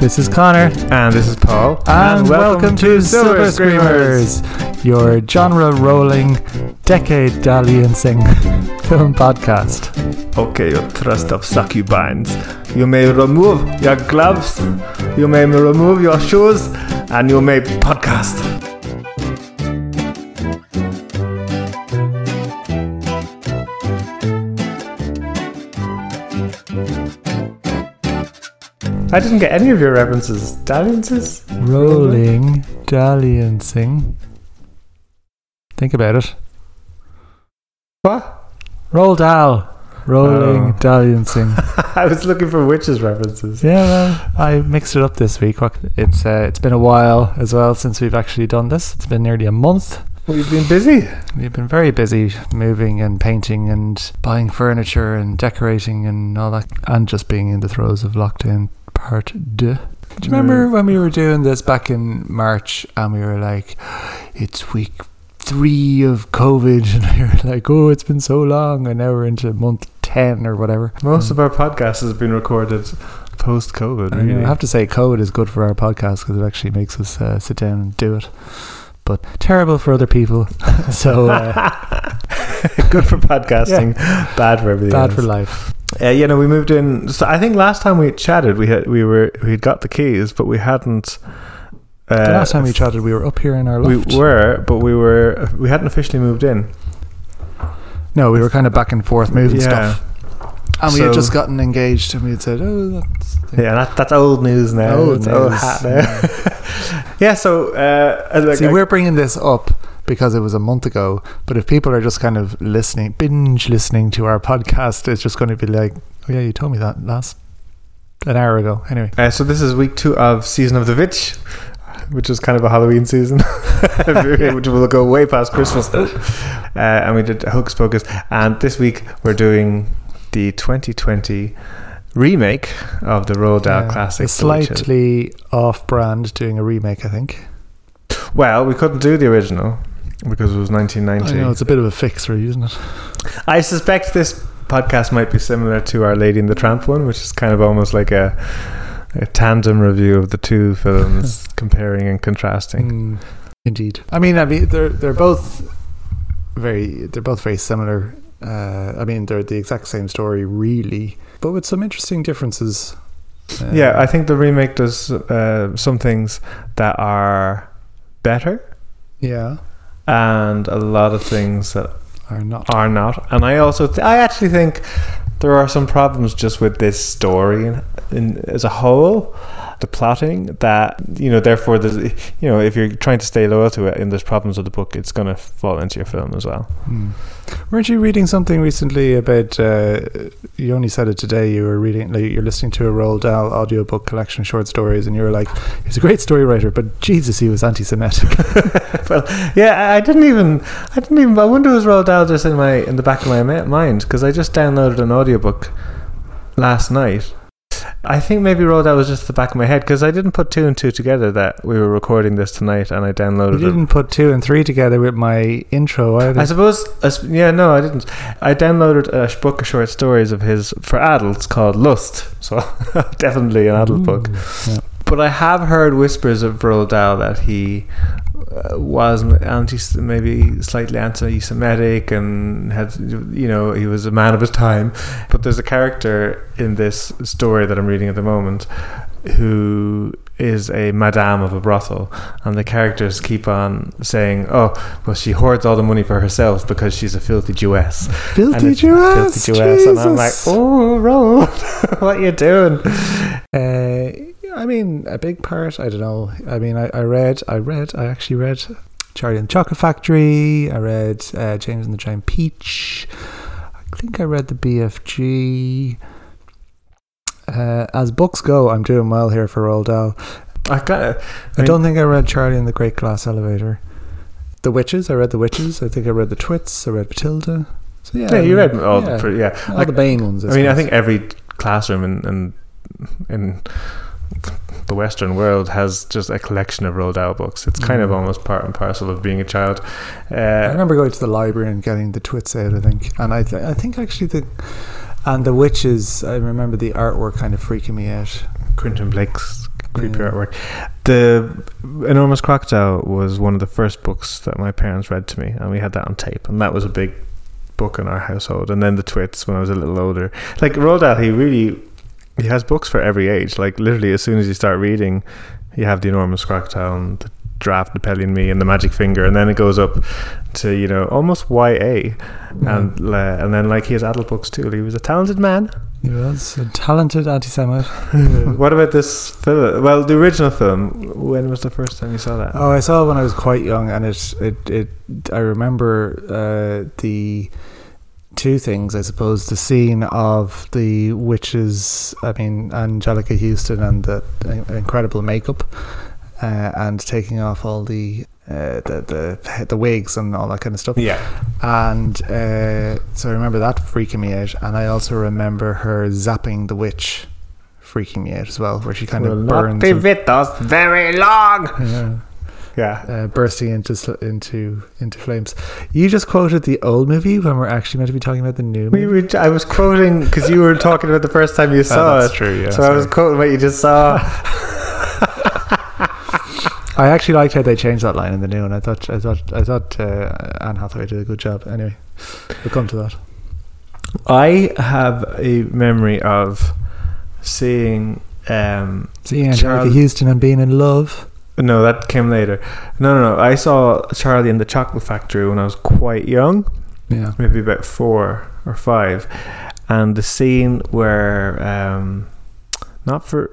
This is Connor, And this is Paul. and, welcome, to Silver Screamers, your genre rolling, decade dalliancing film podcast. Okay, you trust of succubines. You may remove your gloves, you may remove your shoes, and you may podcast. I didn't get any of your references. Dalliances? Rolling, dalliancing. Think about it. What? Roll Dal. Rolling, Oh. dalliancing. I was looking for witches references. Yeah, well, I mixed it up this week. It's uh, it's been a while as well since we've actually done this. It's been nearly a month. We've been busy. We've been very busy moving and painting and buying furniture and decorating and all that, and just being in the throes of lockdown part deux. Do you remember when we were doing this back in March and we were like, it's week three of COVID, and we were like, oh, it's been so long, and now we're into month 10 or whatever. Most of our podcast has been recorded post COVID, I have to say, COVID is good for our podcast because it actually makes us uh, sit down and do it. But terrible for other people. so uh, Good for podcasting, bad for everything. bad else. for life. Uh, you know, we moved in. So I think last time we chatted, we had we were we had got the keys, but we hadn't. Uh, The last time we chatted, we were up here in our loft. we were, but we were we hadn't officially moved in. no, we were kind of back and forth moving yeah, stuff. And we had just gotten engaged and we had said, oh, that's. yeah, that, that's old news now. Old It's old news. hat now. yeah, so uh, like, See, I- we're bringing this up because it was a month ago, but if people are just kind of listening, binge listening to our podcast, it's just going to be like, oh, yeah, you told me that last an hour ago. Anyway. Uh, so this is week two of season of the witch, which is kind of a Halloween season, which will go way past Christmas. Uh, and we did Hocus Pocus, and this week we're doing the 2020 remake of the Roald Dahl Uh, classic. slightly off brand doing a remake, I think. Well, we couldn't do the original because it was 1990. I know, it's a bit of a fixer, isn't it? I suspect this podcast might be similar to our Lady in the Tramp one, which is kind of almost like a, a tandem review of the two films, comparing and contrasting. Mm, indeed. I mean, I mean, they're they're both very they're both very similar. Uh, I mean, they're the exact same story, really, but with some interesting differences. Uh, Yeah, I think the remake does uh, some things that are better, yeah, and a lot of things that are not. are not. And I also, th- I actually think there are some problems just with this story in, in, as a whole, the plotting. That you know, therefore, there's you know, if you're trying to stay loyal to it, and there's problems with the book, it's going to fall into your film as well. Hmm. Weren't you reading something recently about? Uh, you only said it today. You were reading, like, you're listening to a Roald Dahl audiobook collection of short stories, and you were like, "He's a great story writer, but Jesus, he was anti-Semitic." well, yeah, I I didn't even, I didn't even. I wonder was Roald Dahl just in my in the back of my mind because I just downloaded an audiobook last night. I think maybe Roald Dahl was just the back of my head because I didn't put two and two together that we were recording this tonight, and I downloaded it. didn't put two and three together with my intro either. I suppose, yeah, no, I didn't. I downloaded a book of short stories of his for adults called Lust, so definitely an adult book. Yeah. But I have heard whispers of Roald Dahl that he was anti, maybe slightly anti-Semitic, and had, you know, he was a man of his time. But there's a character in this story that I'm reading at the moment who is a madame of a brothel, and the characters keep on saying, "Oh, well, she hoards all the money for herself because she's a filthy Jewess." Filthy Jewess, filthy Jewess, and I'm like, Jesus. "Oh, Roald, what you doing?" Uh, I mean, a big part. I don't know. I mean, I, I read, I read, I actually read Charlie and the Chocolate Factory. I read uh, James and the Giant Peach. I think I read the BFG. Uh, as books go, I'm doing well here for Roald Dahl. I kind of. I, don't think I read Charlie and the Great Glass Elevator. The Witches. I read the Witches. I think I read the Twits. I read Matilda. So yeah, Yeah, you read all yeah. the yeah. all Like, the Bane ones. I mean, I think every classroom in in, in the Western world has just a collection of Roald Dahl books. It's kind of Mm. almost part and parcel of being a child. I Uh, remember going to the library and getting the twits out. I think, and I, th- I think actually the and the witches. I remember the artwork kind of freaking me out. Quentin Blake's creepy Yeah. artwork. The Enormous Crocodile was one of the first books that my parents read to me, and we had that on tape, and that was a big book in our household. And then the Twits when I was a little older. Like Roald Dahl, he really he has books for every age. Like literally, as soon as you start reading, you have the Enormous Crocodile and the Draft Napoleon Me and the Magic Finger, and then it goes up to you know almost YA, and uh, and then like he has adult books too. He was a talented man. He was a talented anti-Semite. what about this film? Well, the original film. When was the first time you saw that? Oh, I saw it when I was quite young, and it it, it I remember uh, the two things. I suppose the scene of the witches. I mean, Anjelica Huston and the uh, incredible makeup, uh, and taking off all the. Uh, the the the wigs and all that kind of stuff, Yeah, and uh, so I remember that freaking me out, and I also remember her zapping the witch, freaking me out as well, where she kind of burns, and- us very long. yeah, Yeah, uh, bursting into into into flames. You just quoted the old movie when we're actually meant to be talking about the new we movie. were, I was quoting because you were talking about the first time you saw it. true. Yeah, so I was quoting what you just saw. I actually liked how they changed that line in the new one. I thought I thought I thought uh, Anne Hathaway did a good job. Anyway, we'll come to that. I have a memory of seeing. Um, Seeing Anjelica Charles- Huston and being in love. No, that came later. No, no, no. I saw Charlie and the Chocolate Factory when I was quite young. Yeah. maybe about four or five, and the scene where um, not for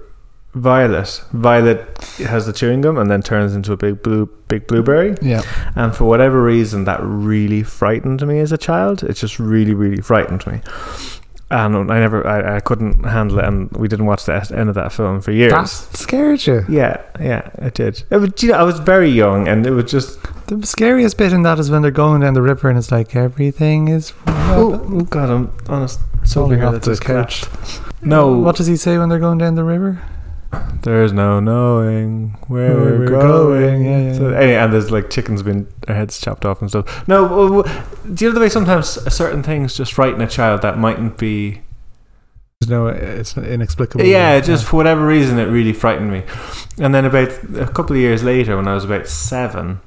Violet, Violet has the chewing gum and then turns into a big blue big blueberry, Yeah. and for whatever reason that really frightened me as a child. It just really really frightened me. And I never, I, I couldn't handle it, and we didn't watch the end of that film for years. That scared you. yeah, yeah, it did. It was, you know, I was very young, and it was just The scariest bit in that is when they're going down the river and it's like everything is oh, oh god, I'm honest. here off the couch. No, What does he say when they're going down the river? There's no knowing where, Where we're, we're going. going, yeah, yeah, So, anyway, and there's like chickens being their heads chopped off and stuff. No, do you know the way sometimes certain things just frighten a child that mightn't be? There's no, it's inexplicable. Yeah, just for whatever reason, it really frightened me. And then about a couple of years later, when I was about seven,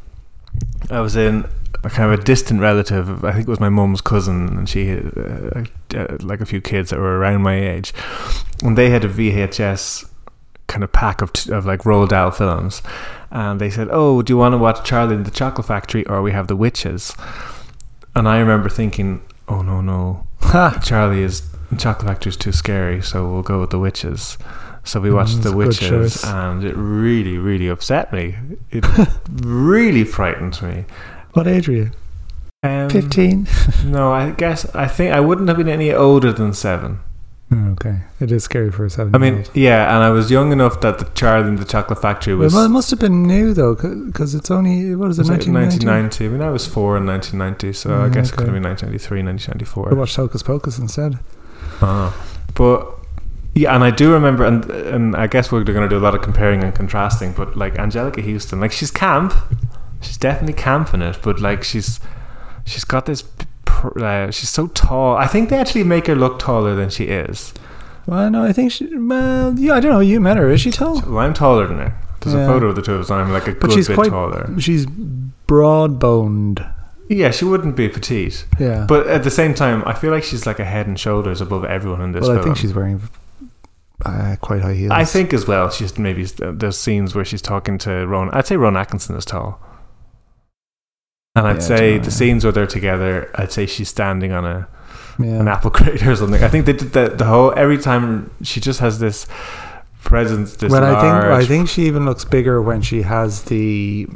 I was in a kind of a distant relative. I think it was my mum's cousin, and she had uh, uh, like a few kids that were around my age, and they had a VHS kind of pack of t- of like Roald Dahl films, and they said, "Oh, do you want to watch Charlie and the Chocolate Factory or we have the Witches?" And I remember thinking, "Oh no, no, Charlie is Chocolate Factory is too scary, so we'll go with the Witches." So we watched Mm, the it's a good Witches, and it really, really upset me. It really frightened me. What age were you? Um, 15? No, I guess I think I wouldn't have been any older than seven. Oh, okay. It is scary for a seven I mean, yeah, and I was young enough that the Charlie and the Chocolate Factory was well, it must have been new though, because it's only, what is it, 1990? 1990. I mean, I was four in 1990, so I guess it could have been 1993, 1994. We watched Hocus Pocus instead. Ah. But yeah, and I do remember, and and I guess we're going to do a lot of comparing and contrasting. But like Anjelica Huston, like she's camp, she's definitely camp in it. But like she's she's got this. Uh, she's so tall. I think they actually make her look taller than she is. Well, no, I think she, well, yeah, I don't know. You met her. Is she tall? Well, I'm taller than her. There's a photo of the two of us. and I'm like a But good she's bit quite- taller. She's broad boned. Yeah, she wouldn't be petite, Yeah. but at the same time, I feel like she's like a head and shoulders above everyone in this well, film. I think she's wearing uh, quite high heels. I think as well. She's maybe there's scenes where she's talking to Ron. I'd say Rowan Atkinson is tall, and I'd Yeah, say the scenes where they're together. I'd say she's standing on a Yeah. an apple crate or something. I think they did the the whole every time she just has this presence. This well, I think I think she even looks bigger when she has the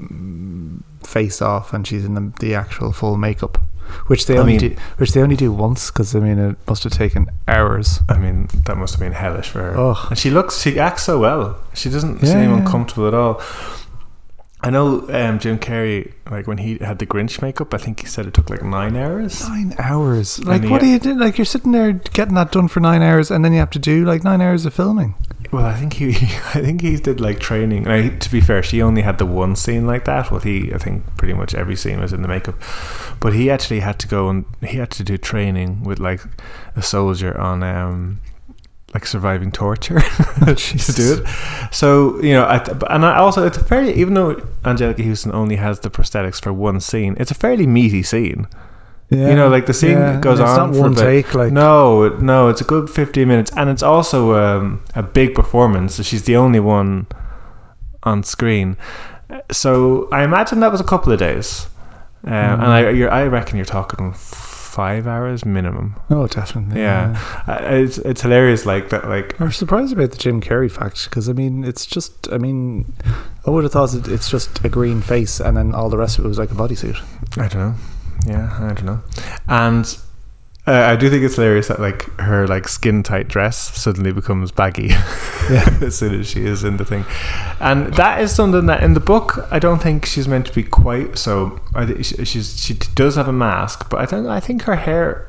face off and she's in the, the actual full makeup, which they I only mean- do, which they only do once because I mean it must have taken hours. I mean, that must have been hellish for her. Oh, And she looks, she acts so well. She doesn't Yeah, seem uncomfortable at all. I know um, Jim Carrey, like when he had the Grinch makeup, I think he said it took like nine hours. nine hours! Like, And what he- do you do? Like, you're sitting there getting that done for nine hours, and then you have to do like nine hours of filming. Well, I think he, I think he did like training. Now, to be fair, she only had the one scene like that. What he, I think, pretty much every scene was in the makeup. But he actually had to go and he had to do training with like a soldier on um like surviving torture to do it. So you know, I, and I also it's a fairly even though Anjelica Huston only has the prosthetics for one scene, it's a fairly meaty scene. Yeah, You know, like the scene yeah, goes on for one take. Like No, no, it's a good fifteen minutes, and it's also um, a big performance. So she's the only one on screen. So I imagine that was a couple of days, um, and I, you're, I reckon you're talking five hours minimum. oh, definitely. Yeah. Uh, it's it's hilarious, like that, like I'm surprised about the Jim Carrey fact because I mean it's just I mean I would have thought it, it's just a green face and then all the rest of it was like a bodysuit. I don't know. Yeah, I don't know. And uh, I do think it's hilarious that like her like skin tight dress suddenly becomes baggy. Yeah. as soon as she is in the thing, and that is something that in the book I don't think she's meant to be quite so. I think she- she's she does have a mask, but I don't. I think her hair.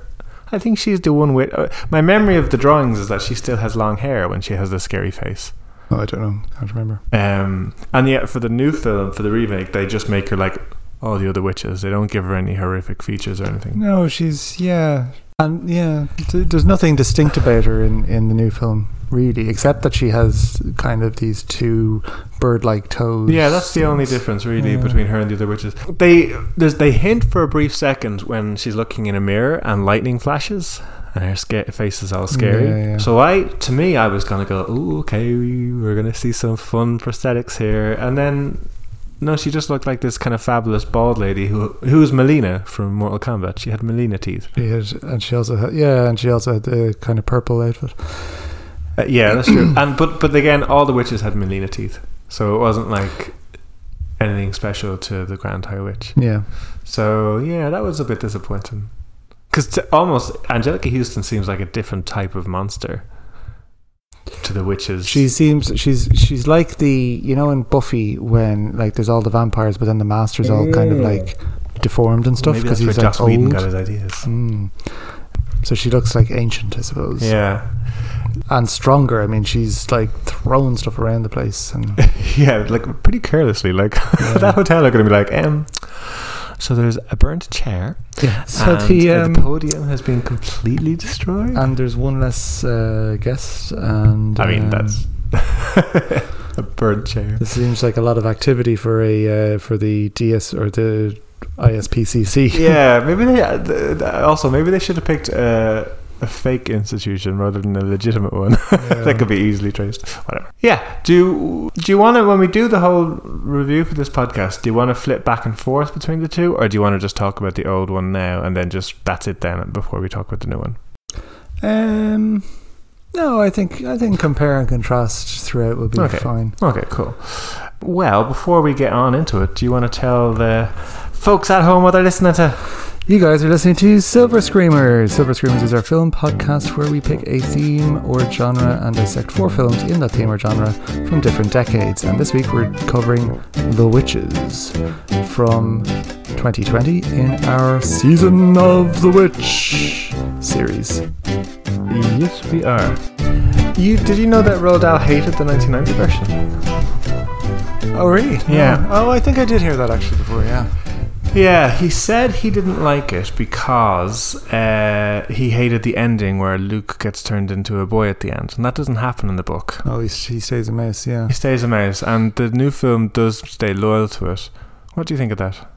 I think she's the one with. Uh, my memory of the drawings is that she still has long hair when she has the scary face. Oh, I don't know. I Can't remember. Um, and yet for the new film, for the remake, they just make her like all the other witches. They don't give her any horrific features or anything. No, she's yeah, and yeah. th- There's nothing distinct about her in in the new film really, except that she has kind of these two bird-like toes. Yeah, that's the only difference really Yeah. between her and the other witches. They there's they hint for a brief second when she's looking in a mirror and lightning flashes and her sca- face is all scary. Yeah, yeah. So I to me I was gonna go, oh okay, we're gonna see some fun prosthetics here, and then. No, she just looked like this kind of fabulous bald lady who who was Mileena from Mortal Kombat. She had Mileena teeth. She had, and she also had yeah, and she also had the kind of purple outfit. Uh, yeah, that's true. And but but again, all the witches had Mileena teeth, so it wasn't like anything special to the Grand High Witch. Yeah, So yeah, that was a bit disappointing. Because almost Anjelica Huston seems like a different type of monster to the witches. she seems she's she's like the you know in Buffy when like there's all the vampires, but then the master's all kind of like deformed and stuff because he's where like Joss Whedon old. got his ideas. Mm. So she looks like ancient, I suppose. Yeah, and stronger. I mean, she's like throwing stuff around the place, and yeah, like pretty carelessly. Like Yeah. that hotel are going to be like, um. So there's a burnt chair, yeah. So and the uh, um, the podium has been completely destroyed. and there's one less uh, guest, and I mean, um, that's a burnt chair. This seems like a lot of activity for a uh, for the DS or the ISPCC. yeah, maybe they uh, th- th- also maybe they should have picked uh, a fake institution rather than a legitimate one that could be easily traced. Whatever. Yeah. Do you, do you want to when we do the whole review for this podcast? Do you want to flip back and forth between the two, or do you want to just talk about the old one now and then just that's it then before we talk about the new one? Um, no, I think I think compare and contrast throughout would be Okay. fine. Okay, cool. Well, before we get on into it, do you want to tell the folks at home what they're listening to? You guys are listening to Silver Screamers. Silver Screamers is our film podcast where we pick a theme or genre and dissect four films in that theme or genre from different decades. And this week we're covering The Witches from 2020 in our Season of the Witch series. Yes, we are. You did you know that Roald Dahl hated the 1990 version? Oh, really? Yeah. Oh, I think I did hear that actually before, yeah. Yeah, he said he didn't like it because uh, he hated the ending where Luke gets turned into a boy at the end, and that doesn't happen in the book. Oh, he's, he stays a mouse, yeah. He stays a mouse, and the new film does stay loyal to it. What do you think of that?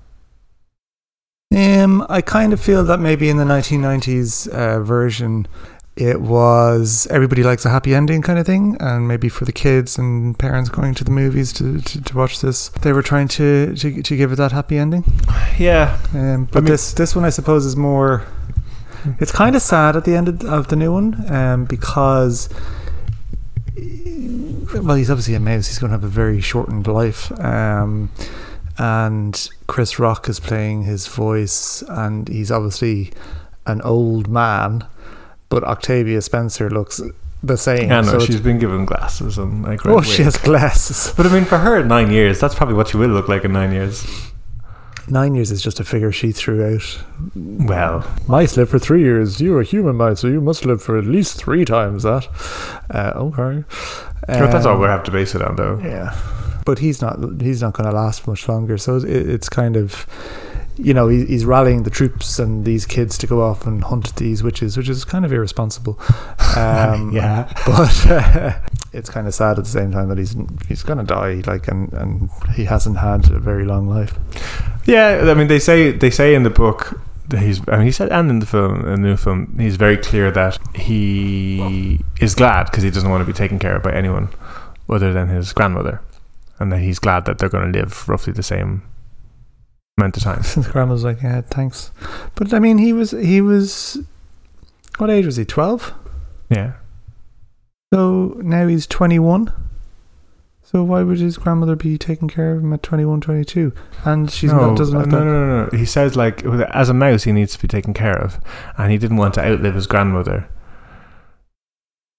Um, I kind of feel that maybe in the 1990s uh, version, it was everybody likes a happy ending kind of thing, and maybe for the kids and parents going to the movies to, to, to watch this, they were trying to, to to give it that happy ending. Yeah, Um, but mean- this this one, I suppose, is more. It's kind of sad at the end of, of the new one, um, because. Well, he's obviously a mouse. He's going to have a very shortened life. Um, and Chris Rock is playing his voice, and he's obviously an old man, but Octavia Spencer looks the same. I know so she's been given glasses and like. oh, she has glasses. But I mean, for her, nine years, that's probably what she will look like in nine years. Nine years is just a figure she threw out. Well, Mice live for three years. You're a human mouse, so you must live for at least three times that. Uh, okay. but that's all Um, we have to base it on, though. Yeah, but he's not. He's not going to last much longer. So it, it's kind of. You know, he, he's rallying the troops and these kids to go off and hunt these witches, which is kind of irresponsible. Um, Yeah. but uh, it's kind of sad at the same time that he's he's gonna die, like, and and he hasn't had a very long life. Yeah, I mean, they say they say in the book that he's. I mean, he said, and in the film, in the new film, he's very clear that he is glad because he doesn't want to be taken care of by anyone other than his grandmother, and that he's glad that they're going to live roughly the same amount of time. the grandma's like, yeah, thanks. But I mean, he was he was what age was he? Twelve. Yeah, So now he's 21. So why would his grandmother be taking care of him at 21, 22? And she's no, not, doesn't look no, no, no, no. He says like as a mouse, he needs to be taken care of, and he didn't want to outlive his grandmother.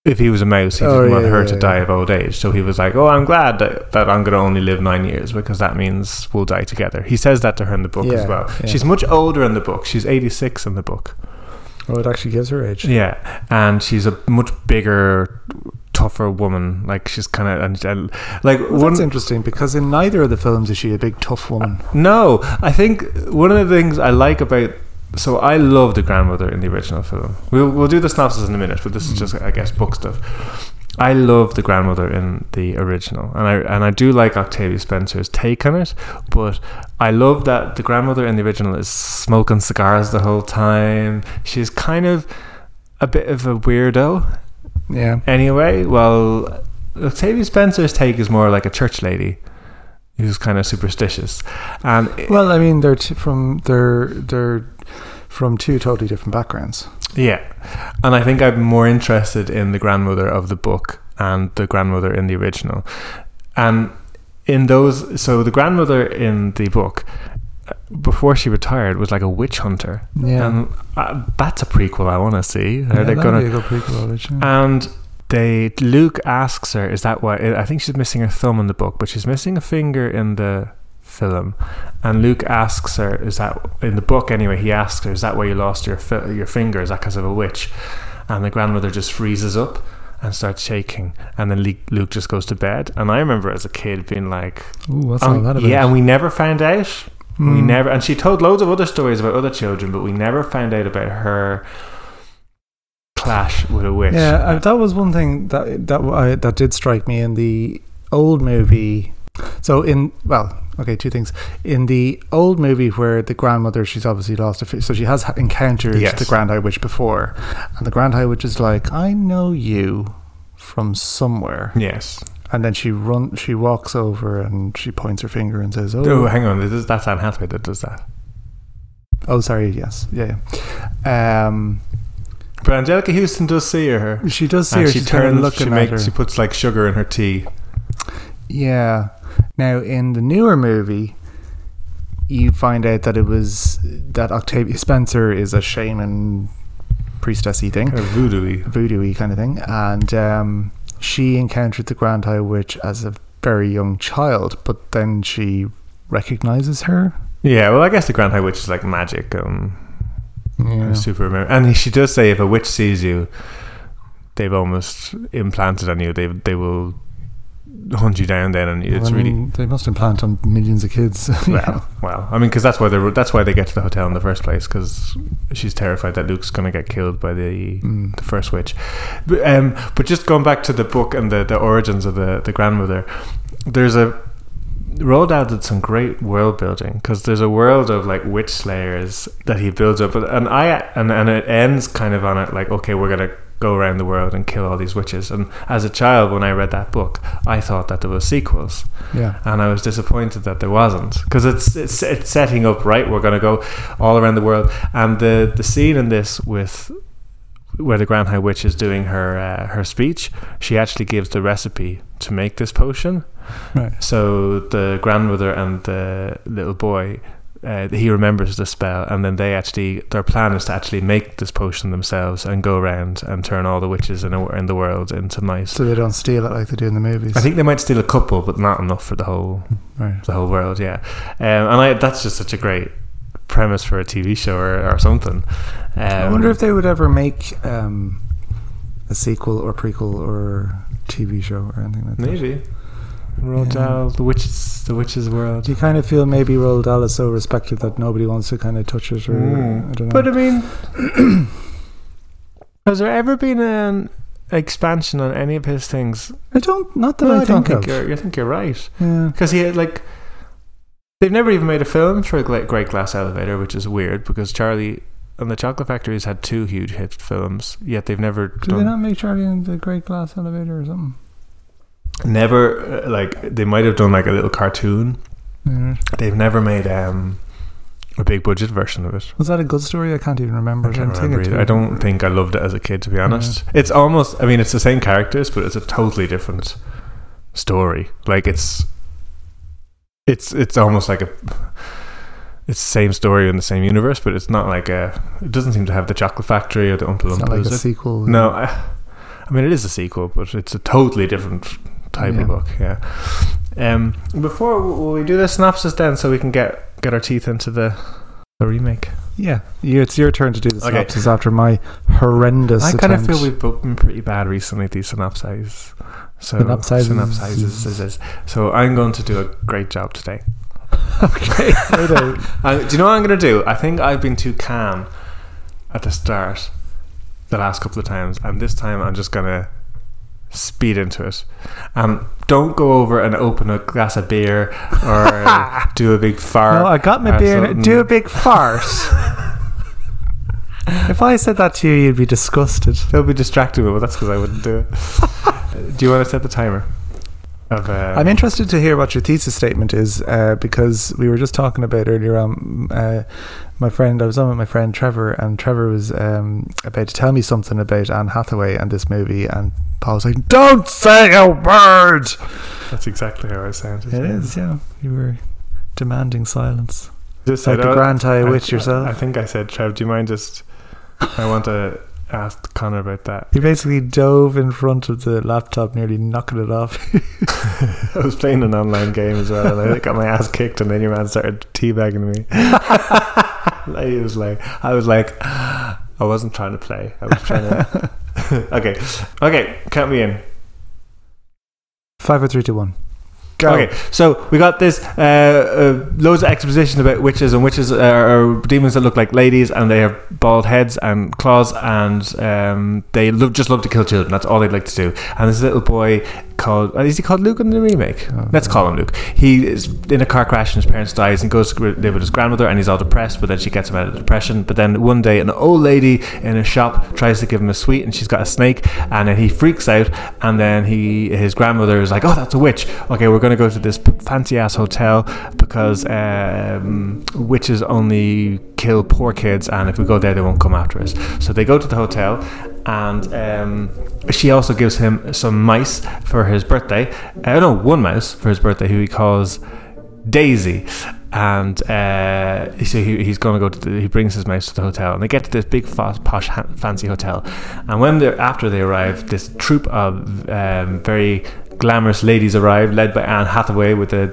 If he was a mouse, he Oh, didn't want her yeah, to yeah. die of old age. So he was like, "Oh, I'm glad that, that I'm going to only live nine years because that means we'll die together." He says that to her in the book as well. yeah. She's much older in the book. She's 86 in the book. Oh, it actually gives her age. Yeah, and she's a much bigger, tougher woman. Like she's kind of and, and like Well, one. that's interesting because in neither of the films is she a big tough woman. No, I think one of the things I like about so I love the grandmother in the original film. We'll we'll do the synopsis in a minute, but this is mm. just I guess book stuff. I love the grandmother in the original, and I and I do like Octavia Spencer's take on it. But I love that the grandmother in the original is smoking cigars the whole time. She's kind of a bit of a weirdo, Yeah. anyway. Well, Octavia Spencer's take is more like a church lady who's kind of superstitious, and Well, I mean, they're t- from they're they're from two totally different backgrounds. Yeah. And I think I'm more interested in the grandmother of the book and the grandmother in the original. And in those, so the grandmother in the book, uh, before she retired, was like a witch hunter. Yeah. And uh, that's a prequel I want to see. Are yeah they gonna, a prequel. And they Luke asks her, "Is that why?" I think she's missing her thumb in the book, but she's missing a finger in the film. And Luke asks her, "Is that in the book anyway?" He asks her, "Is that why you lost your fi- your finger? Is that because of a witch?" And the grandmother just freezes up and starts shaking, and then Luke just goes to bed. And I remember as a kid being like, Ooh, what's um, all that about? "Yeah," and we never found out. We Mm. never, and she told loads of other stories about other children, but we never found out about her clash with a witch. Yeah, uh, that was one thing that that I, that did strike me in the old movie. So in well, okay, two things. In the old movie where the grandmother, she's obviously lost a fi- so she has encountered Yes. the Grand High Witch before, and the Grand High Witch is like, "I know you from somewhere," Yes. and then she run, she walks over and she points her finger and says, "Oh, Oh, hang on. This is, that's Anne Hathaway that does that. oh, sorry, yes, yeah." yeah. Um, But Anjelica Huston does see her. she does see and her. she turns. She at makes. her. She puts like sugar in her tea. Yeah. Now, in the newer movie, you find out that it was that Octavia Spencer is a shaman, priestessy thing, Kind of voodoo-y. voodoo-y kind of thing, and um, she encountered the Grand High Witch as a very young child, but then she recognizes her. Yeah. Well, I guess the Grand High Witch is like magic. Um, Yeah. super. And she does say if a witch sees you, they've almost implanted on you. They they will hunt you down. Then and it's I really they must implant on millions of kids. well, well, I mean, because that's why they that's why they get to the hotel in the first place. Because she's terrified that Luke's going to get killed by the Mm. the first witch. But, um, but just going back to the book and the the origins of the the grandmother, there's a Roald Dahl did some great world building because there's a world of like witch slayers that he builds up, and I and and it ends kind of on it like okay, we're gonna go around the world and kill all these witches. And as a child, when I read that book, I thought that there was sequels Yeah. and I was disappointed that there wasn't because it's, it's it's setting up right. We're going to go all around the world, and the the scene in this with where the Grand High Witch is doing her uh, her speech, she actually gives the recipe to make this potion. Right. So the grandmother and the little boy. Uh, he remembers the spell, and then they actually their plan is to actually make this potion themselves and go around and turn all the witches in, a, in the world into mice. So they don't steal it like they do in the movies. I think they might steal a couple, but not enough for the whole Right. the whole world. Yeah, um, and I, that's just such a great premise for a TV show or, or something. Um, I wonder if they would ever make um, a sequel or prequel or TV show or anything like that. maybe Roald Yeah. Dahl, the witches It's the witch's world. Do you kind of feel maybe Roald Dahl is so respected that nobody wants to kind of touch it, or Mm. I don't know? But I mean, has there ever been an expansion on any of his things? I don't. Not that No, I, don't think, think of. you're. I think you're right Yeah. because he had like. They've never even made a film for Gla- Great Glass Elevator, which is weird because Charlie and the Chocolate Factory has had two huge hit films, yet they've never Did done they not make Charlie in the Great Glass Elevator or something? Never uh, like they might have done like a little cartoon. Yeah. They've never made um a big budget version of it. Was that a good story? I can't even remember. I can't remember either. I don't think I loved it as a kid, to be honest. It's almost, I mean, it's the same characters, but it's a totally different story. Like it's, it's, it's almost like a, it's the same story in the same universe, but it's not like a. It doesn't seem to have the Chocolate Factory or the Oompa It's not like a Loompas. sequel. no, I, I mean it is a sequel, but it's a totally different type Yeah. of book. Yeah. Um. Before will we do the synopsis then, so we can get get our teeth into the the remake. Yeah, you, it's your turn to do the Okay. synopsis after my horrendous. I kind of feel we've both been pretty bad recently. These synopses. So Synopsizes. synopsizes. So I'm going to do a great job today. okay. Uh, do you know what I'm going to do? I think I've been too calm at the start the last couple of times, and this time I'm just going to speed into it. Um, don't go over and open a glass of beer or do a big fart. No, I got my beer. and something. Do a big fart. if I said that to you, you'd be disgusted. They'll be distracted, but that's because I wouldn't do it. do you want to set the timer? Of, uh, I'm interested to hear what your thesis statement is uh, because we were just talking about earlier on. Uh, my friend, I was on with my friend Trevor, and Trevor was um, about to tell me something about Anne Hathaway and this movie, and Paul was like, "Don't say a word." That's exactly how I sounded. It is, yeah. You were demanding silence, Just like said, the "Oh, Grand High Witch I- yourself. I think I said, Trev, do you mind just? I want to ask Connor about that. He basically dove in front of the laptop, nearly knocking it off. I was playing an online game as well, and I got my ass kicked, and then your man started teabagging me. I was like, I was like, I wasn't trying to play. I was trying to. okay, okay, count me in. Five, four, three, two, one. Go. Okay, so we got this uh, uh, loads of exposition about witches, and witches are, are demons that look like ladies, and they have bald heads and claws, and um, they love, just love to kill children. That's all they'd like to do. And this little boy called uh, is he called Luke in the remake? Oh, Let's call him Luke. He is in a car crash, and his parents dies, and goes to live with his grandmother, and he's all depressed. But then she gets him out of the depression. But then one day, an old lady in a shop tries to give him a sweet, and she's got a snake, and then he freaks out, and then he his grandmother is like, "Oh, that's a witch. Okay, we're going to go to this fancy ass hotel because um, witches only kill poor kids, and if we go there, they won't come after us." So they go to the hotel, and um, she also gives him some mice for his birthday. Uh, no, one mouse for his birthday, who he calls Daisy. And uh, so he, he's going to go to the, he brings his mouse to the hotel, and they get to this big, fast, posh, ha- fancy hotel. And when they are after they arrive, this troop of um, very glamorous ladies arrive, led by Anne Hathaway with a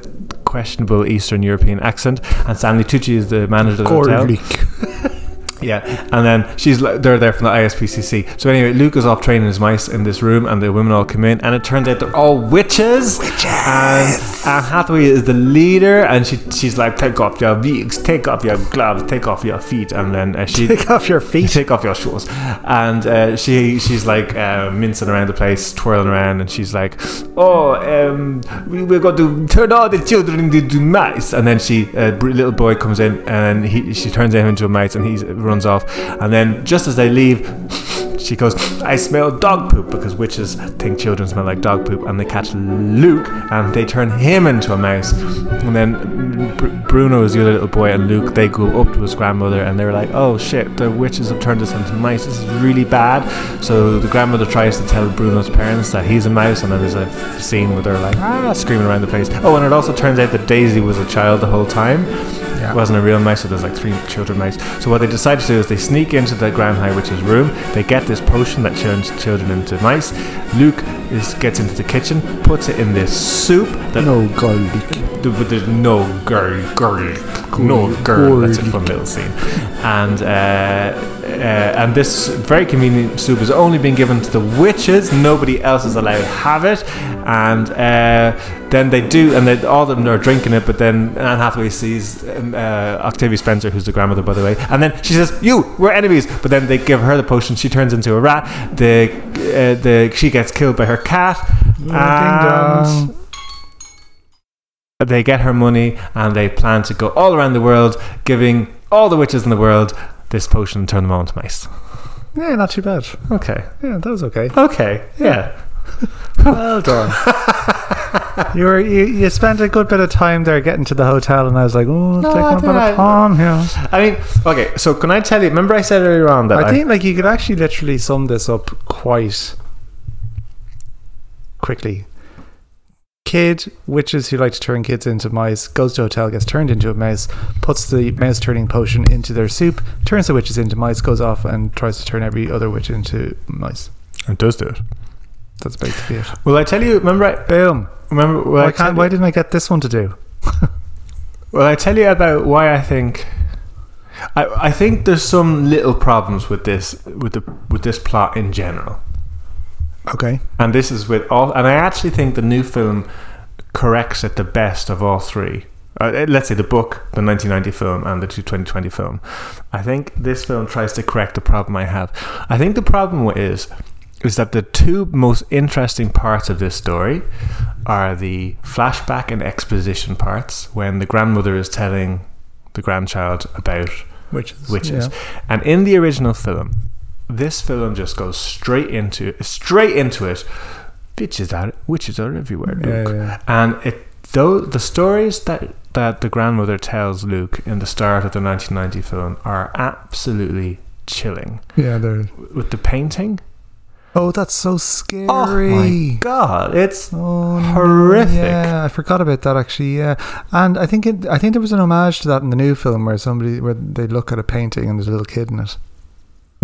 questionable Eastern European accent, and Stanley Tucci is the manager of the hotel. Yeah, and then she's they're there from the ISPCC. So anyway, Luke is off training his mice in this room, and the women all come in, and it turns out they're all witches. Witches. And Anne Hathaway is the leader, and she she's like, take off your wigs, take off your gloves, take off your feet, and then uh, she Take off your feet. take off your shoes. And uh, she she's like uh, mincing around the place, twirling around, and she's like, "Oh, um, we, we're going to turn all the children into mice." And then she, a little boy comes in, and he she turns him into a mouse, and he runs off. And then just as they leave. She goes, I smell dog poop because witches think children smell like dog poop, and they catch Luke and they turn him into a mouse. And then Br- Bruno is the other little boy, and Luke they go up to his grandmother and they're like, Oh shit, the witches have turned us into mice. This is really bad. So the grandmother tries to tell Bruno's parents that he's a mouse, and then there's a scene where they're like, Ah, screaming around the place. Oh, and it also turns out that Daisy was a child the whole time. Yeah. It wasn't a real mouse, so there's like three children mice. So what they decide to do is they sneak into the Grand High Witch's room. They get this potion that turns children into mice. Luke is gets into the kitchen, puts it in this soup that No garlic. th- but there's no girl, girl, no girl. That's a fun little scene. And uh, uh, and this very convenient soup has only been given to the witches. Nobody else is allowed to have it. And uh, then they do, and they, all of them are drinking it. But then Anne Hathaway sees um, uh, Octavia Spencer, who's the grandmother, by the way, and then she says, "You, we're enemies." But then they give her the potion. She turns into a rat. The uh, the she gets killed by her cat. and they get her money and they plan to go all around the world giving all the witches in the world this potion and turn them all into mice. Yeah, not too bad. Okay. Yeah, that was okay. Okay. Yeah. Well done. you were you, you spent a good bit of time there getting to the hotel, and I was like, oh, No, take I one bit of palm here. I mean, okay, so can I tell you, remember I said earlier on that I think like you could actually literally sum this up quite quickly. Kid, witches who like to turn kids into mice, goes to a hotel, gets turned into a mouse, puts the mouse turning potion into their soup, turns the witches into mice, goes off and tries to turn every other witch into mice. it does do it. That's basically it. Well, I tell you, remember I Boom. remember well, Why I can't? Why didn't I get this one to do? Well, I tell you about why I think. I, I think there's some little problems with this with the with this plot in general, Okay. and this is with all. And I actually think the new film corrects it the best of all three. Uh, let's say the book, the 1990 film, and the 2020 film. I think this film tries to correct the problem I have. I think the problem is is that the two most interesting parts of this story are the flashback and exposition parts when the grandmother is telling the grandchild about Witches. witches. Yeah. And in the original film, this film just goes straight into straight into it. Bitches are witches are everywhere, Luke. yeah. And it though the stories that that the grandmother tells Luke in the start of the 1990 film are absolutely chilling. Yeah, they're. With the painting, Oh, that's so scary. oh my god, it's Oh, Horrific. Yeah, I forgot about that actually. Yeah, and I think it, I think there was an homage to that in the new film where somebody where they look at a painting and there's a little kid in it.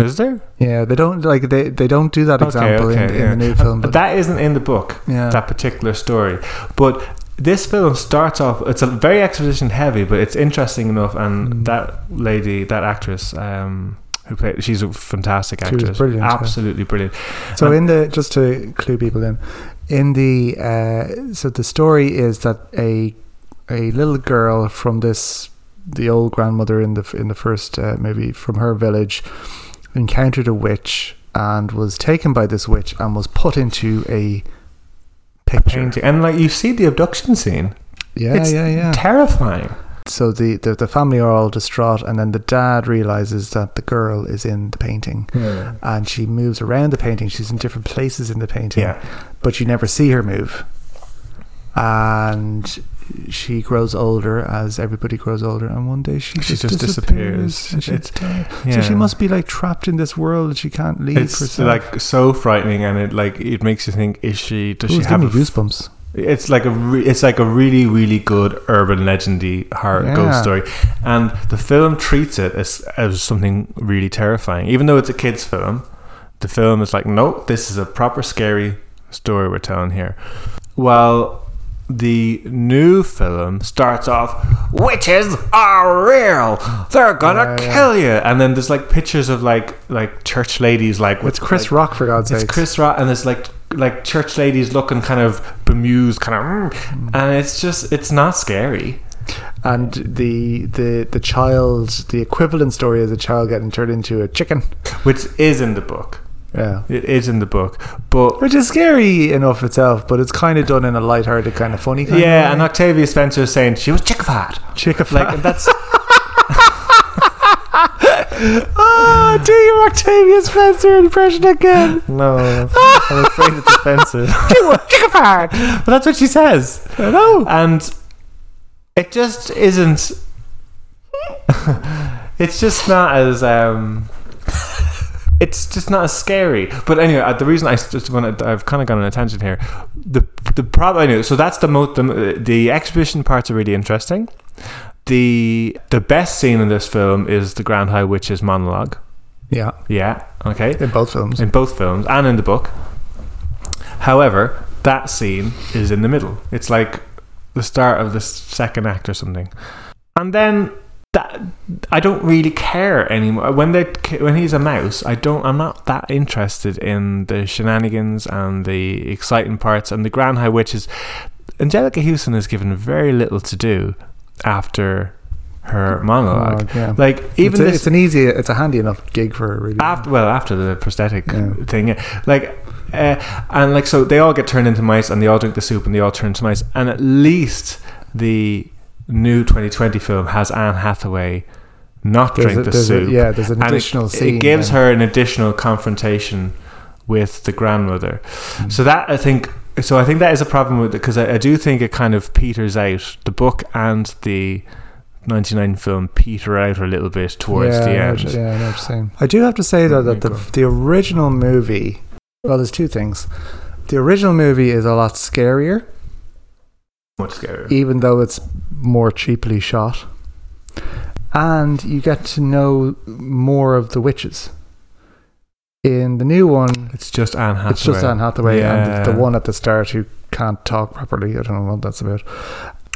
Is there Yeah, they don't like they they don't do that Okay, example in, okay, in yeah. the new film, but that isn't in the book. yeah, that particular story. But this film starts off. It's a very exposition heavy, but it's interesting enough. And Mm. that lady, that actress, um, who played, she's a fantastic actress, brilliant, yeah. absolutely brilliant. So And- in the just to clue people in, in the uh, so the story is that a a little girl from this the old grandmother in the in the first uh, movie from her village encountered a witch and was taken by this witch and was put into a picture. Painting. And like you see the abduction scene, Yeah, It's yeah, yeah. terrifying. So the, the the family are all distraught, and then the dad realizes that the girl is in the painting, hmm. and she moves around the painting. She's in different places in the painting. Yeah, but you never see her move. And she grows older as everybody grows older, and one day she, She just, just disappears. disappears. and she It's- dies. yeah. So she must be like trapped in this world that she can't leave It's like so frightening, and it like it makes you think: Is she? Does Ooh, she have? goosebumps. it's like a re- it's like a really really good urban legendy horror Yeah. ghost story, and the film treats it as as something really terrifying. Even though it's a kids film, the film is like, no, this is a proper scary story we're telling here. Well, the new film starts off, witches are real. They're gonna Yeah, yeah. kill you, and then there's like pictures of like like church ladies like with It's Chris like, Rock for God's sake. it's. Chris Rock, and there's like like church ladies looking kind of bemused, kind of, mm, and it's just it's not scary. and the the the child, the equivalent story is a child getting turned into a chicken. which is in the book. Yeah. It is in the book, but Which is scary enough itself, but it's kind of done in a light-hearted, kind of funny kind yeah, of and. Octavia Spencer is saying she was chickified. chicken Like that's oh, do your Octavia Spencer impression again. no, I'm afraid it's offensive. Chickified. but that's what she says, I know. and it just isn't. it's just not as um. It's just not as scary. But anyway, uh, the reason I just want to, I've kind of gone on a tangent here. The the problem, anyway, so that's the most, the, the exhibition parts are really interesting. The the best scene in this film is the Grand High Witch's monologue. Yeah, Yeah, okay. in both films. In both films and in the book. However, that scene is in the middle. It's like the start of the second act or something. And then I don't really care anymore when they when he's a mouse. I don't. I'm not that interested in the shenanigans and the exciting parts and the Grand High Witches. Anjelica Huston is given very little to do after her monologue. Oh, yeah. Like even it's, a, this, it's an easy, it's a handy enough gig for her, really. after well after the prosthetic Yeah. thing like uh, and like so they all get turned into mice and they all drink the soup and they all turn into mice and at least the new 2020 film has Anne Hathaway not There's drink a- the there's a- soup yeah, there's an And it- additional it, gives then. her an additional confrontation with the grandmother Mm. so that I think so I think that is a problem with it because I, I do think it kind of peters out the book and the 99 film peter out a little bit towards yeah, the I know end what yeah, I know what you're saying. I do have to say though that the the original movie, well, there's two things. The original movie is a lot scarier, much scarier even though it's more cheaply shot, and you get to know more of the witches. In the new one, It's just Anne Hathaway. it's just Anne Hathaway and the, the one at the start who can't talk properly. I don't know what that's about.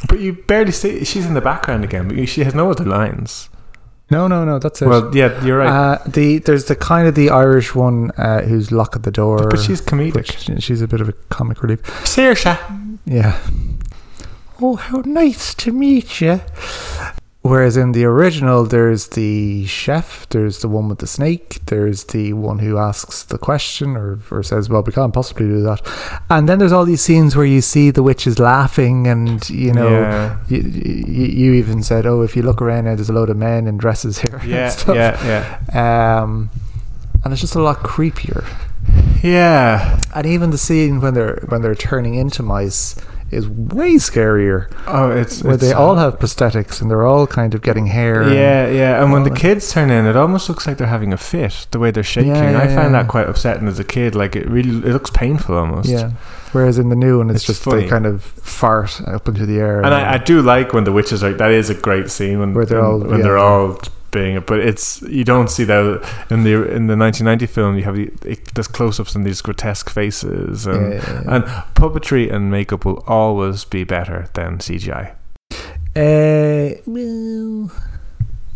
But you barely see. She's in the background again, but she has no other lines. No, no, no, that's it. Well, yeah, you're right. uh, the there's the kind of the Irish one uh, who's lock at the door. but she's comedic. which she's a bit of a comic relief. Saoirse. Yeah. Oh, how nice to meet you. Whereas in the original, there's the chef, there's the one with the snake, there's the one who asks the question or, or says, Well, we can't possibly do that. And then there's all these scenes where you see the witches laughing, and you know, yeah, you, you, you even said, Oh, if you look around now, there's a load of men in dresses here. and yeah, stuff. yeah, yeah, Um, and it's just a lot creepier. yeah. And even the scene when they're when they're turning into mice is way scarier. Oh, it's where it's, they all uh, have prosthetics and they're all kind of getting hair. and- Yeah, yeah. And when the that. kids turn in, it almost looks like they're having a fit. The way they're shaking, Yeah, yeah, I find yeah. that quite upsetting as a kid. Like it really, it looks painful almost. yeah. Whereas in the new one, it's, It's just funny. they kind of fart up into the air. And I, I do like when the witches are. That is a great scene when Where they're when, all- when yeah. they're all being. But it's you don't see that in the in the 1990 film. You have the, it, close-ups and these grotesque faces and yeah, and puppetry and makeup will always be better than CGI. Uh, well,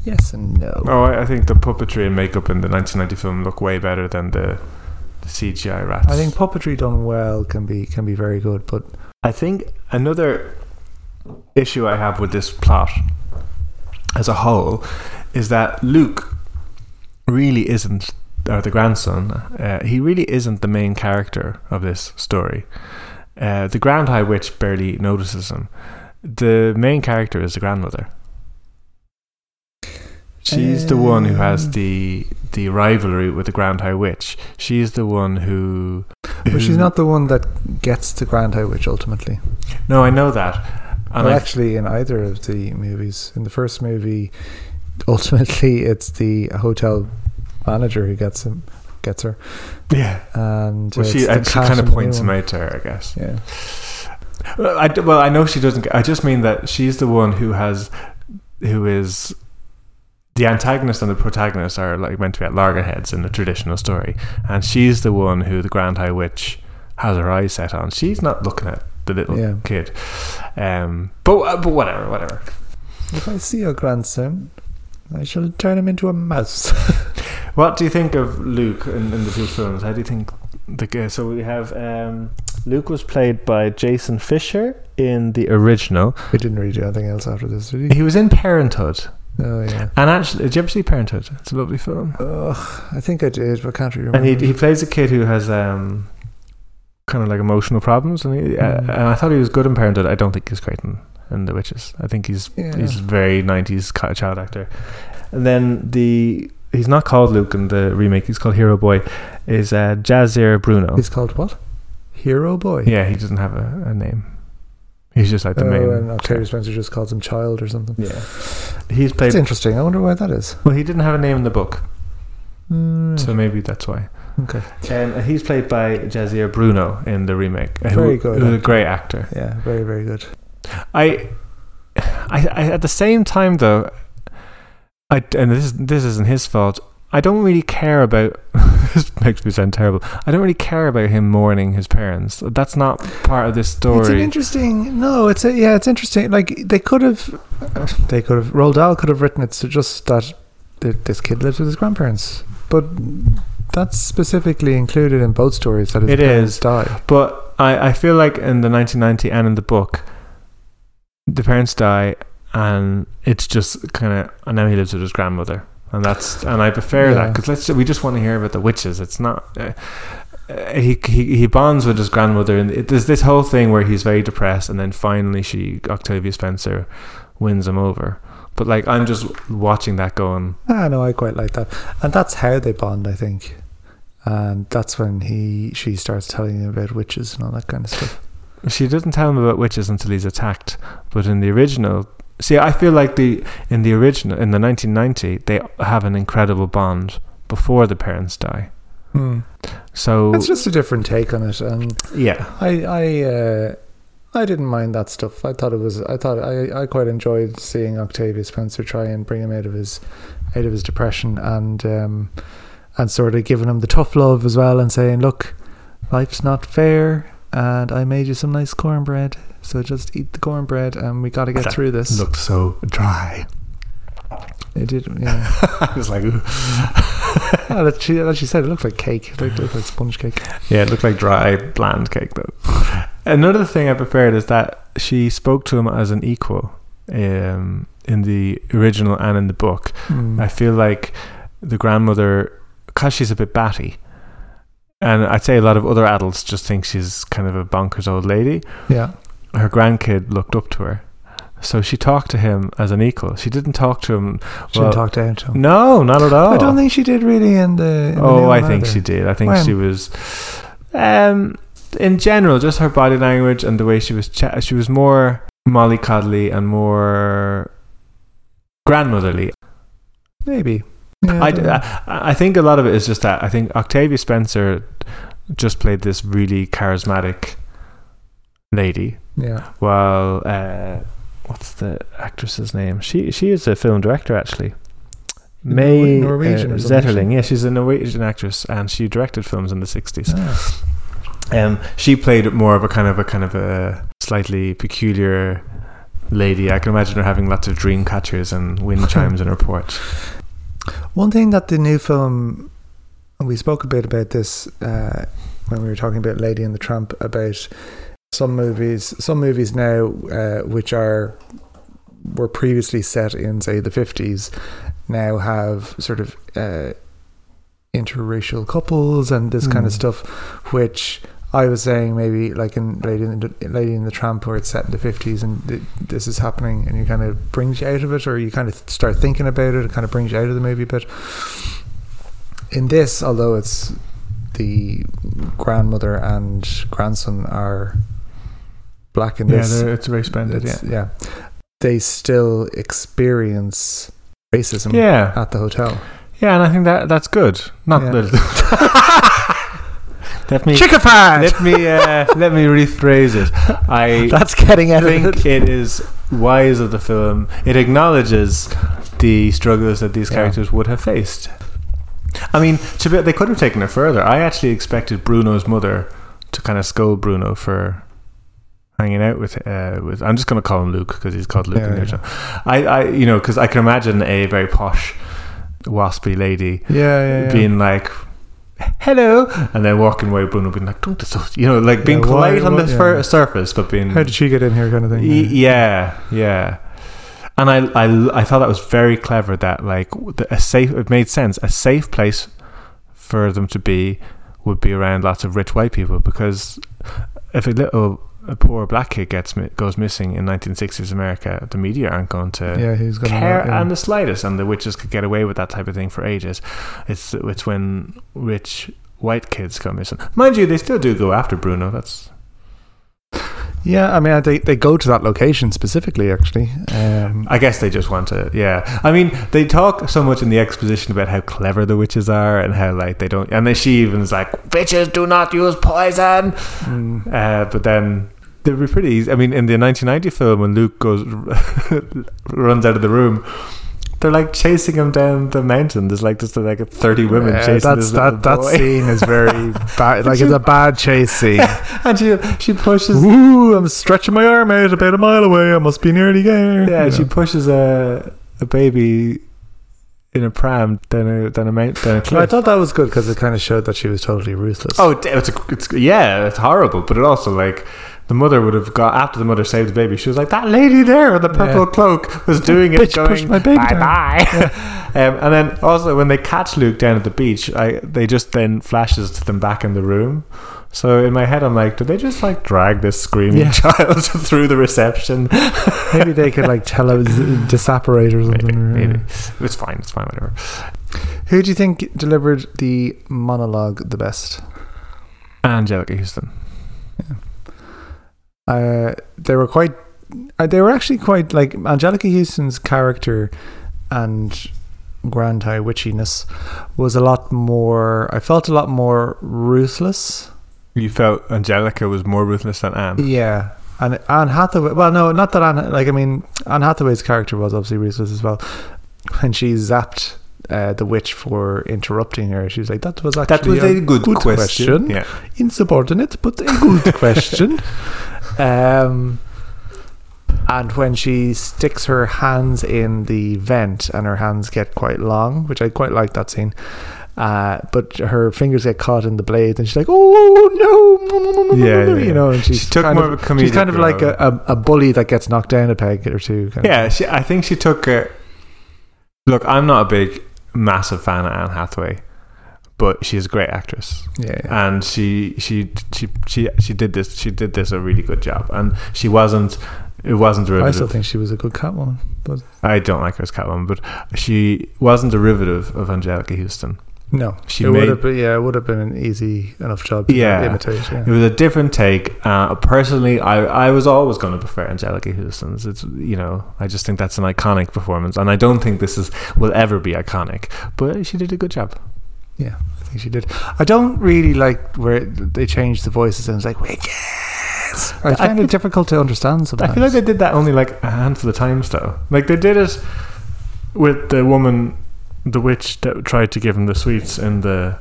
yes and no. Oh, I, I think the puppetry and makeup in the 1990 film look way better than the, the CGI rats. I think puppetry done well can be can be very good, but I think another issue I have with this plot as a whole is that Luke really isn't, or the grandson, uh, he really isn't the main character of this story. Uh, the Grand High Witch barely notices him. The main character is the grandmother. She's the one who has Um. the the rivalry with the Grand High Witch. She's the one who. but she's not the one that gets the Grand High Witch ultimately. No, I know that. And well, actually, in either of the movies, in the first movie, ultimately it's the hotel manager who gets him, gets her, yeah. and Well, she and she kind of points him out to her, I guess. Yeah. Well, I, well, I know she doesn't. get- I just mean that she's the one who has, who is, the antagonist and the protagonist are like meant to be at loggerheads in the traditional story, and she's the one who the Grand High Witch has her eyes set on. She's not looking at the little Yeah. kid. Um, but uh, but whatever, whatever. If I see your grandson, I shall turn him into a mouse. What do you think of Luke in, in the two films? How do you think the g- so we have um, Luke was played by Jasen Fisher in the original. we didn't really do anything else after this, did we? He was in Parenthood, Oh yeah. and actually, did you ever see Parenthood? It's a lovely film. Ugh, I think I did, but I can't remember. And he he plays a kid who has um, kind of like emotional problems, and he, uh, Mm. and I thought he was good in Parenthood. I don't think he's great in, in The Witches. I think he's Yeah. he's very nineties child actor. And then the he's not called Luke in the remake. He's called Hero Boy. Is uh, Jahzir Bruno? He's called what? Hero Boy. Yeah, he doesn't have a, a name. He's just like the oh, main. and Octavia Spencer just calls him Child or something. Yeah, he's played. It's interesting. I wonder why that is. Well, he didn't have a name in the book, Mm, so maybe that's why. okay. And he's played by Jahzir Bruno in the remake. uh, Very who, good Who's a great actor. Yeah, very very good. I, I, I, at the same time though, I and this is this isn't his fault. I don't really care about. this makes me sound terrible. I don't really care about him mourning his parents. That's not part of this story. It's an interesting. No, it's a, yeah, it's interesting. Like they could have, they could have. Roald Dahl could have written it so just that this kid lives with his grandparents, but that's specifically included in both stories that his It parents is. die. But I, I feel like in the 1990 and in the book, the parents die, and it's just kind of. And now he lives with his grandmother, and that's and I prefer that because let's we just want to hear about the witches. It's not. Uh, uh, he, he he bonds with his grandmother, and it, there's this whole thing where he's very depressed, and then finally she Octavia Spencer wins him over. But like I'm just watching that going. Ah, no, I quite like that, and that's how they bond, I think. And that's when he she starts telling him about witches and all that kind of stuff. She doesn't tell him about witches until he's attacked. But in the original, see, I feel like the in the original in the 1990 they have an incredible bond before the parents die. So It's just a different take on it, and yeah, I I uh, I didn't mind that stuff. I thought it was I thought I, I quite enjoyed seeing Octavia Spencer try and bring him out of his out of his depression and um, and sort of giving him the tough love as well and saying, look, life's not fair, and I made you some nice cornbread, so just eat the cornbread, and we got to get That through this. It looked so dry. It did, yeah. I was like, ooh. oh, that she, that she said it looked like cake. It looked, looked like sponge cake. yeah, it looked like dry, bland cake though. Another thing I preferred is that she spoke to him as an equal um, in the original and in the book. Mm. I feel like the grandmother, because she's a bit batty, and I'd say a lot of other adults just think she's kind of a bonkers old lady. yeah. Her grandkid looked up to her, so she talked to him as an equal. She didn't talk to him. She well, didn't talk down to him. No, not at all. I don't think she did really in the. In Oh, new I think either. she did. I think When? she was. Um, in general, just her body language and the way she was. Cha- she was more mollycoddly and more grandmotherly. Maybe. Yeah, I. I, think a lot of it is just that. I think Octavia Spencer just played this really charismatic lady, yeah. while uh, what's the actress's name? She she is a film director actually. Mai Nor- Norwegian uh, Zetterling, yeah, she's a Norwegian actress, and she directed films in the sixties. Ah. Um, she played more of a kind of a kind of a slightly peculiar lady. I can imagine her having lots of dream catchers and wind chimes in her porch. One thing that the new film, and we spoke a bit about this uh, when we were talking about Lady and the Tramp, about some movies, some movies now uh, which are were previously set in say the fifties, now have sort of uh, interracial couples and this kind of Mm. stuff, which. I was saying maybe like in Lady in the, Lady in the Tramp where it's set in the 50s and th- this is happening and you kind of brings you out of it or you kind of start thinking about it it kind of brings you out of the movie But in this although it's the grandmother and grandson are black in Yeah, this it's very splendid. Yeah, it's- yeah they still experience racism yeah, at the hotel yeah, and I think that that's good. Not Yeah. that. let me let me uh, let me rephrase it. I that's getting of think it is wise of the film. It acknowledges the struggles that these Yeah. characters would have faced. I mean, to be, they could have taken it further. I actually expected Bruno's mother to kind of scold Bruno for hanging out with uh, with. I'm just going to call him Luke because he's called Luke Yeah, in the yeah. original. I, I, you know, because I can imagine a very posh, waspy lady yeah, yeah. being like. Hello, and then walking away, Bruno being like, "Don't," so-" you know, like being Yeah, why- polite on the yeah. fir- surface, but being how did she get in here kind of thing Y- yeah, yeah. And I, I, I thought that was very clever. That like a safe, it made sense. A safe place for them to be would be around lots of rich white people because if a little a poor black kid gets mi- goes missing in 1960s America, the media aren't going to yeah he's gonna care yeah. and the slightest, and the witches could get away with that type of thing for ages. It's it's when rich white kids go missing. Mind you, they still do go after Bruno. That's yeah I mean they, they go to that location specifically actually um, I guess they just want to, yeah. I mean, they talk so much in the exposition about how clever the witches are and how like they don't, and then she even is like, witches do not use poison." mm, Uh, but then they were pretty. Easy. I mean, in the 1990 film, when Luke goes runs out of the room, they're like chasing him down the mountain. There's like just like thirty women Yeah, chasing that's that that scene is very bad. Like it's a bad chase scene. and she she pushes Ooh, I'm stretching my arm out about a mile away. I must be nearly there. yeah You she know. pushes a a baby in a pram down a down a mount down a I thought that was good because it kind of showed that she was totally ruthless. Oh, it's, a, it's yeah, it's horrible. But it also like the mother would have got after the mother saved the baby. She was like that lady there with the purple Yeah. cloak was doing it, Bitch going pushed my baby bye down." bye. um, and then also when they catch Luke down at the beach, I they just then flashes to them back in the room. So in my head, I'm like, did they just like drag this screaming Yeah. child through the reception? Maybe they could like tell it was disapparate or Maybe, something. maybe it's fine. It's fine. Whatever. Who do you think delivered the monologue the best? Anjelica Huston. Uh, they were quite. Uh, they were actually quite like Anjelica Huston's character and Grand High Witchiness was a lot more. I felt a lot more ruthless. You felt Anjelica was more ruthless than Anne. Yeah. And Anne Hathaway, well, no, not that Anne, like, I mean, Anne Hathaway's character was obviously ruthless as well. When she zapped uh, the witch for interrupting her, she was like, that was actually That was a good, question. Yeah. insubordinate, but a good question. Um, and when she sticks her hands in the vent and her hands get quite long, which I quite like that scene. Uh, but her fingers get caught in the blade, and she's like, "Oh no!" Yeah, you yeah. know, and she's She took kind more of, of She's kind of like a, a, bully that gets knocked down a peg or two. Kind Yeah, of. she, I think she took a. Look, I'm not a big, massive fan of Anne Hathaway, but she's a great actress, yeah, yeah. and she she she she she did this. She did this a really good job, and she wasn't. It wasn't derivative. I still think she was a good Catwoman, but I don't like her as Catwoman, but she wasn't derivative of Anjelica Huston. no, She it made- would have been. Yeah, it would have been an easy enough job to Yeah. imitate. Yeah. It was a different take. Uh, personally, I I was always going to prefer Anjelica Huston's. It's you know I just think that's an iconic performance, and I don't think this is will ever be iconic. But she did a good job. Yeah, I think she did. I don't really like where they changed the voices and it's like Wickes. I I find feel- it difficult to understand sometimes. I feel like they did that only like a handful of times though. Like they did it with the woman, the witch that tried to give him the sweets in the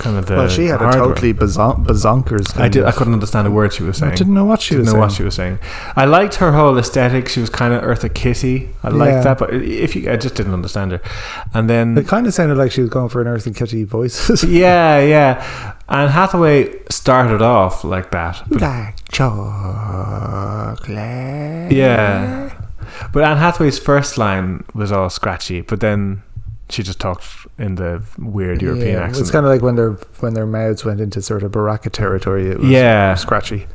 kind of the. well, she had a hardware. totally bazon- bazonkers. I did. I couldn't understand a word she was I saying. didn't know what she didn't was know saying. what she was saying. I liked her whole aesthetic. She was kind of Eartha Kitty. I liked Yeah. that, but if you, I just didn't understand her. And then It kind of sounded like she was going for an Earth and Kitty voices. yeah, yeah. And Hathaway started off like that. Black chocolate. yeah. But Anne Hathaway's first line was all scratchy, but then she just talked in the weird European Yeah, accent. It's kind of like when their when their mouths went into sort of Baraka territory. It was Yeah. scratchy.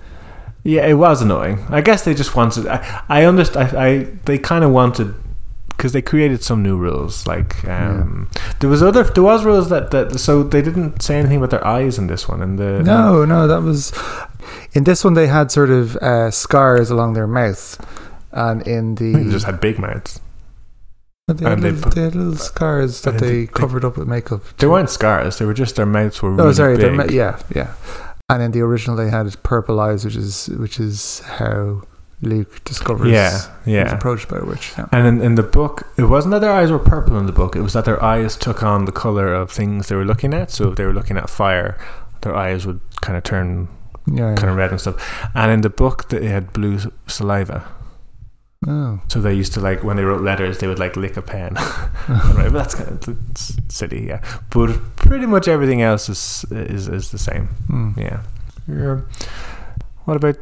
yeah, it was annoying. I guess they just wanted. I, I understand. I, I they kind of wanted because they created some new rules. Like um, there was other there was rules that that so they didn't say anything about their eyes in this one. And the No, no, that was in this one. They had sort of uh, scars along their mouth, and in the they just had big mouths. They had, And they little, put- they had little scars that they, they- covered up with makeup. They weren't scars. They were just their mouths were. Oh, really sorry. big. ma- yeah, yeah. And in the original, they had purple eyes, which is which is how Luke discovers. Yeah, He's yeah. approached by a witch. Yeah. And in, in the book, it wasn't that their eyes were purple in the book. It was that their eyes took on the color of things they were looking at. So if they were looking at fire, their eyes would kind of turn Yeah. kind of red and stuff. And in the book, they had blue saliva. Oh. So they used to like when they wrote letters, they would like lick a pen. right, but that's kind of silly, yeah. But pretty much everything else is is is the same. Hmm. Yeah. Yeah. What about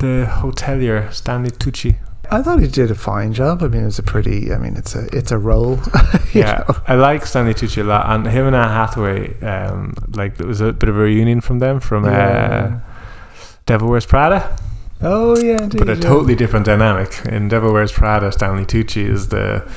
the hotelier Stanley Tucci? I thought he did a fine job. I mean, it's a pretty. I mean, it's a it's a role. yeah, know. I like Stanley Tucci a lot, and him and Anne Hathaway, um, like there was a bit of a reunion from them from Yeah. uh, Devil Wears Prada, Oh yeah, indeed, but a yeah. totally different dynamic. In Devil Wears Prada, Stanley Tucci is the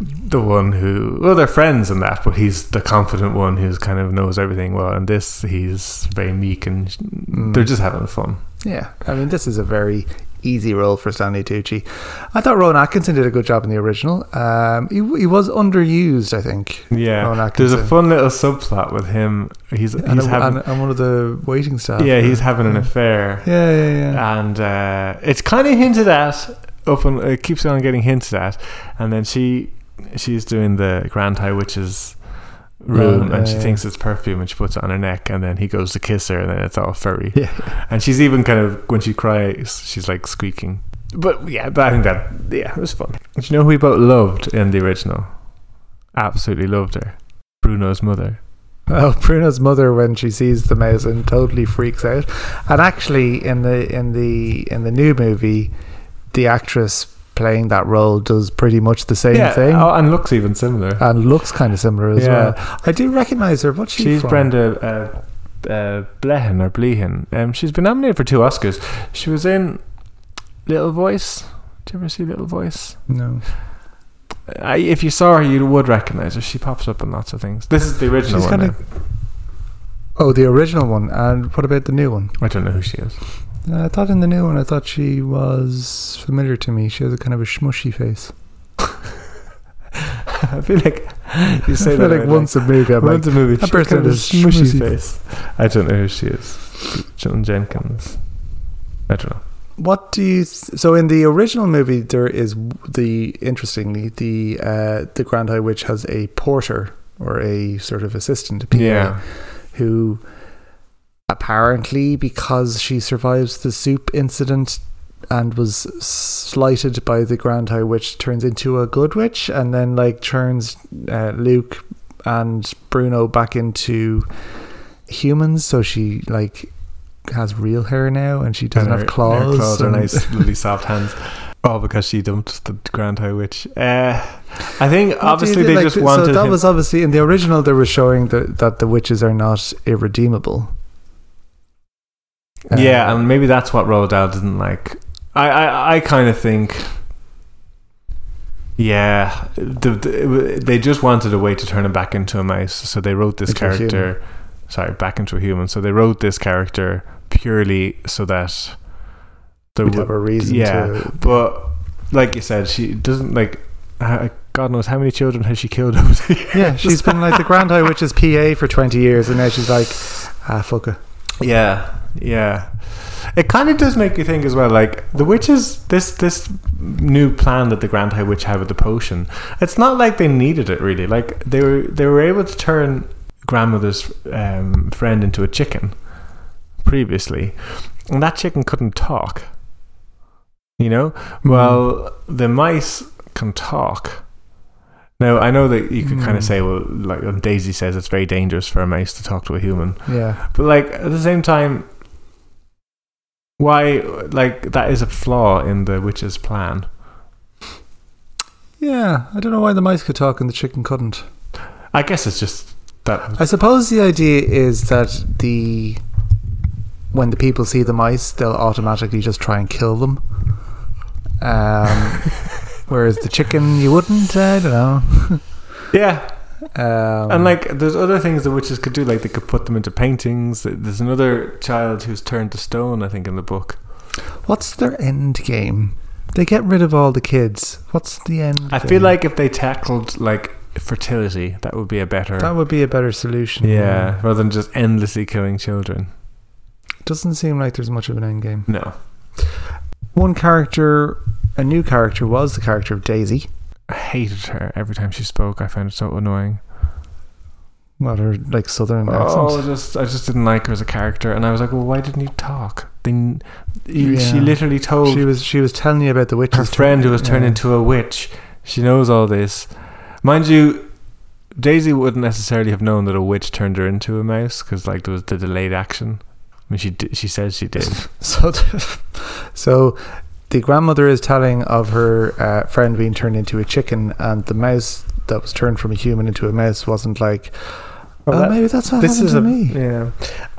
the one who, well, they're friends in that, but he's the confident one who's kind of knows everything well. And this, he's very meek, and Mm. they're just having fun. Yeah, I mean, this is a very easy role for Stanley Tucci. I thought Rowan Atkinson did a good job in the original. Um, he, he was underused, I think. Yeah, there's a fun little subplot with him. He's And, he's a- having. and, and one of the waiting staff. yeah, he's having an affair. Yeah, yeah, yeah. and uh, it's kind of hinted at up and it keeps on getting hinted at and then she she's doing the Grand High Witch's room um, Oh, and she yeah. thinks it's perfume and she puts it on her neck and then he goes to kiss her and then it's all furry. Yeah. And she's even kind of when she cries, she's like squeaking. But yeah, but I think that yeah, it was fun. Do you know who we both loved in the original? Absolutely loved her. Bruno's mother. Oh, Bruno's mother when she sees the mouse and totally freaks out. And actually, in the in the in the new movie, the actress playing that role does pretty much the same yeah, thing oh, and looks even similar. and looks kind of similar as Yeah. well. I do recognize her. What's she She's from? Brenda uh, uh, Blehan or Blehan. Um, she's been nominated for two Oscars. She was in Little Voice. Did you ever see Little Voice? No, I, if you saw her, you would recognize her. She pops up in lots of things. This is the original She's one. kinda- oh, the original one. And what about the new one? I don't know who she is. Uh, I thought in the new one, I thought she was familiar to me. She has a kind of a smushy face. I feel like you I say feel that like once a movie, I'm like, once a movie. that person has smushy smushy face. I don't know who she is. John Jenkins. I don't know. What do you? Th- so in the original movie, there is the interestingly the uh, the Grand High Witch has a porter or a sort of assistant, a PA, Yeah. who apparently because she survives the soup incident and was slighted by the Grand High Witch turns into a good witch and then like turns uh, Luke and Bruno back into humans. So she like has real hair now and she doesn't And have claws. Her claws are nice, really soft hands. All because she dumped the Grand High Witch. Uh, I think What obviously they like, just wanted So that him- was obviously in the original. They were showing that that the witches are not irredeemable. Yeah, Uh, and maybe that's what Roald Dahl didn't like. I, I, I kind of think, yeah, the, the, they just wanted a way to turn him back into a mouse, so they wrote this character. Sorry, back into a human. So they wrote this character purely so that there would have a reason yeah, to. but like you said, she doesn't like. God knows how many children has she killed over the years. Yeah, she's been like the Grand High Witch's PA for twenty years, and now she's like, ah, fuck it. Yeah, yeah. It kind of does make you think as well. Like the witches, this this new plan that the Grand High Witch had with the potion. It's not like they needed it really. Like they were they were able to turn grandmother's um, friend into a chicken previously, and that chicken couldn't talk. You know, well the mice can talk. Now I know that you could kind Hmm. of say, well, like Daisy says, it's very dangerous for a mouse to talk to a human. Yeah, But like at the same time, why like that is a flaw in the witch's plan. yeah. I don't know why the mice could talk and the chicken couldn't. I guess it's just that. I suppose the idea is that the when the people see the mice, they'll automatically just try and kill them. Um, whereas the chicken, you wouldn't. I don't know. Yeah, Um, and like there's other things the witches could do. Like they could put them into paintings. There's another child who's turned to stone. I think in the book. what's their end game? They get rid of all the kids. What's the end? I game? feel like if they tackled like fertility, that would be a better. that would be a better solution. yeah, rather than just endlessly killing children. doesn't seem like there's much of an end game. No, One character, a new character, was the character of Daisy. I hated her every time she spoke. I found it so annoying. Well, her like southern oh, accent? Oh, just I just didn't like her as a character, and I was like, well, why didn't you talk? Then you she literally told She was she was telling you about the witches. her friend who was turned yeah. into a witch. She knows all this, mind you. Daisy wouldn't necessarily have known that a witch turned her into a mouse because like there was the delayed action. I mean, she di- she said she did. So, so the grandmother is telling of her uh, friend being turned into a chicken, and the mouse that was turned from a human into a mouse wasn't like. Well, oh, that- maybe that's what this happened is to a me. yeah.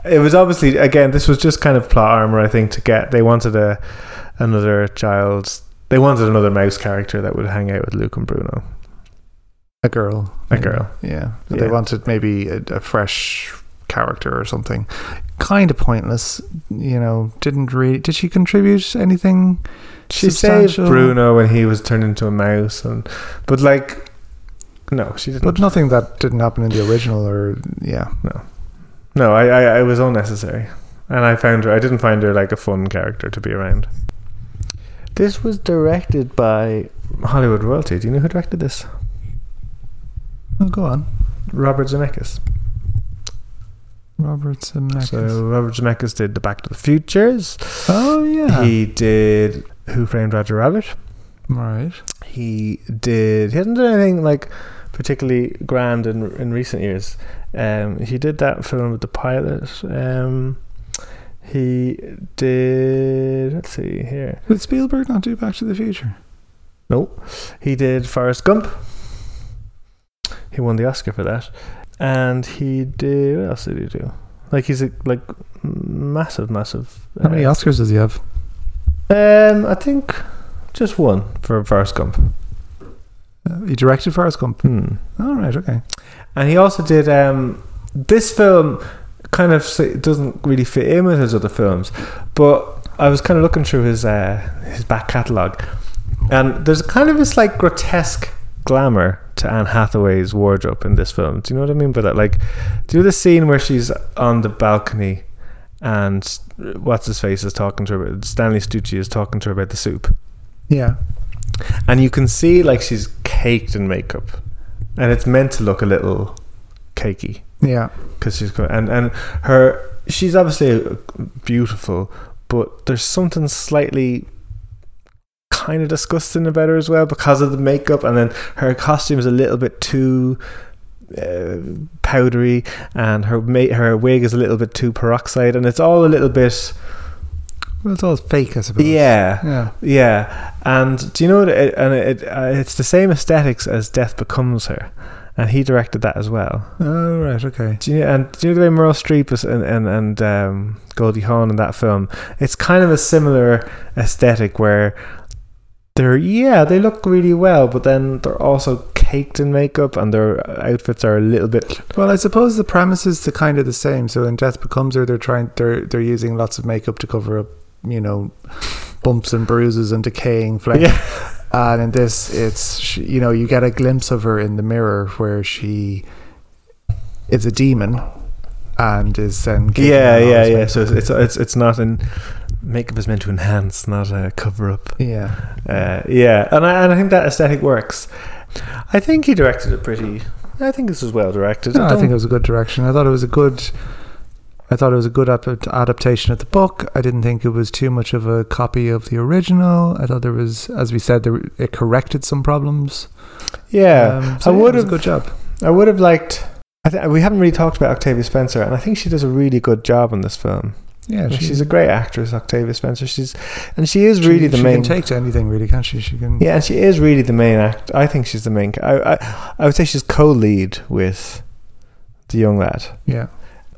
It was obviously again. This was just kind of plot armor. I think to get they wanted a another child. They wanted another mouse character that would hang out with Luke and Bruno. A girl. A maybe. girl. Yeah. Yeah. They wanted maybe a, a fresh character or something. Kind of pointless, you know. Didn't really. Did she contribute anything? She saved? Bruno when he was turned into a mouse, and but like, no, she didn't. But nothing that didn't happen in the original, or yeah. No, no, I, I, I was unnecessary, and I found her. I didn't find her like a fun character to be around. This was directed by Hollywood royalty. Do you know who directed this? Oh, go on. Robert Zemeckis. Robert Zemeckis. So Robert Zemeckis did the Back to the Futures. oh yeah. He did Who Framed Roger Rabbit. right. He did. He hasn't done anything like particularly grand in in recent years. Um, he did that film with the pilot. Um, he did. Let's see here. Did Spielberg not do Back to the Future? Nope. He did Forrest Gump. He won the Oscar for that, and he did. What else did he do? Like he's a like massive, massive. How many uh, Oscars does he have? Um, I think just one for Forrest Gump. Uh, he directed Forrest Gump. Hmm. All right. Okay. And he also did um, this film. Kind of doesn't really fit in with his other films, but I was kind of looking through his uh, his back catalogue, and there's kind of this like grotesque glamour to Anne Hathaway's wardrobe in this film. Do you know what I mean by that? Like, do you know the scene where she's on the balcony and what's his face is talking to her? About, Stanley Stucci is talking to her about the soup. Yeah. and you can see like she's caked in makeup, and it's meant to look a little cakey Yeah. because she's got and and her she's obviously beautiful, but there's something slightly kind of disgusting about her as well because of the makeup, and then her costume is a little bit too. Uh, powdery and her ma- her wig is a little bit too peroxide and it's all a little bit Well, it's all fake, I suppose. yeah Yeah. yeah, and do you know what? It, and it, uh, it's the same aesthetics as Death Becomes Her, and he directed that as well. Oh right. Okay. Do you, and do you know the way Meryl Streep is and and, and um, Goldie Hawn in that film? It's kind of a similar aesthetic where they're yeah they look really well, but then they're also caked in makeup and their outfits are a little bit Well, I suppose the premise is the kind of the same. So in Death Becomes Her, they're trying they're they're using lots of makeup to cover up, you know, bumps and bruises and decaying flesh. yeah And in this, it's you know you get a glimpse of her in the mirror where she is a demon and is then yeah yeah yeah. So it's it's it's, it's not in makeup is meant to enhance, not a cover up. yeah Uh, yeah, and I, and I think that aesthetic works. I think he directed it pretty. I think this was well directed. No, I think it was a good direction. I thought it was a good. I thought it was a good ap- adaptation of the book. I didn't think it was too much of a copy of the original. I thought there was, as we said, there, it corrected some problems. yeah, Um, I yeah, would it was a have. good job. I would have liked. I th- we haven't really talked about Octavia Spencer, and I think she does a really good job in this film. Yeah, she's, a great actress, Octavia Spencer. She's and she is she- really the she main. can take to anything, really, can't she? She can. yeah, and she is really the main act. I think she's the main. I, I I would say she's co-lead with the young lad. yeah.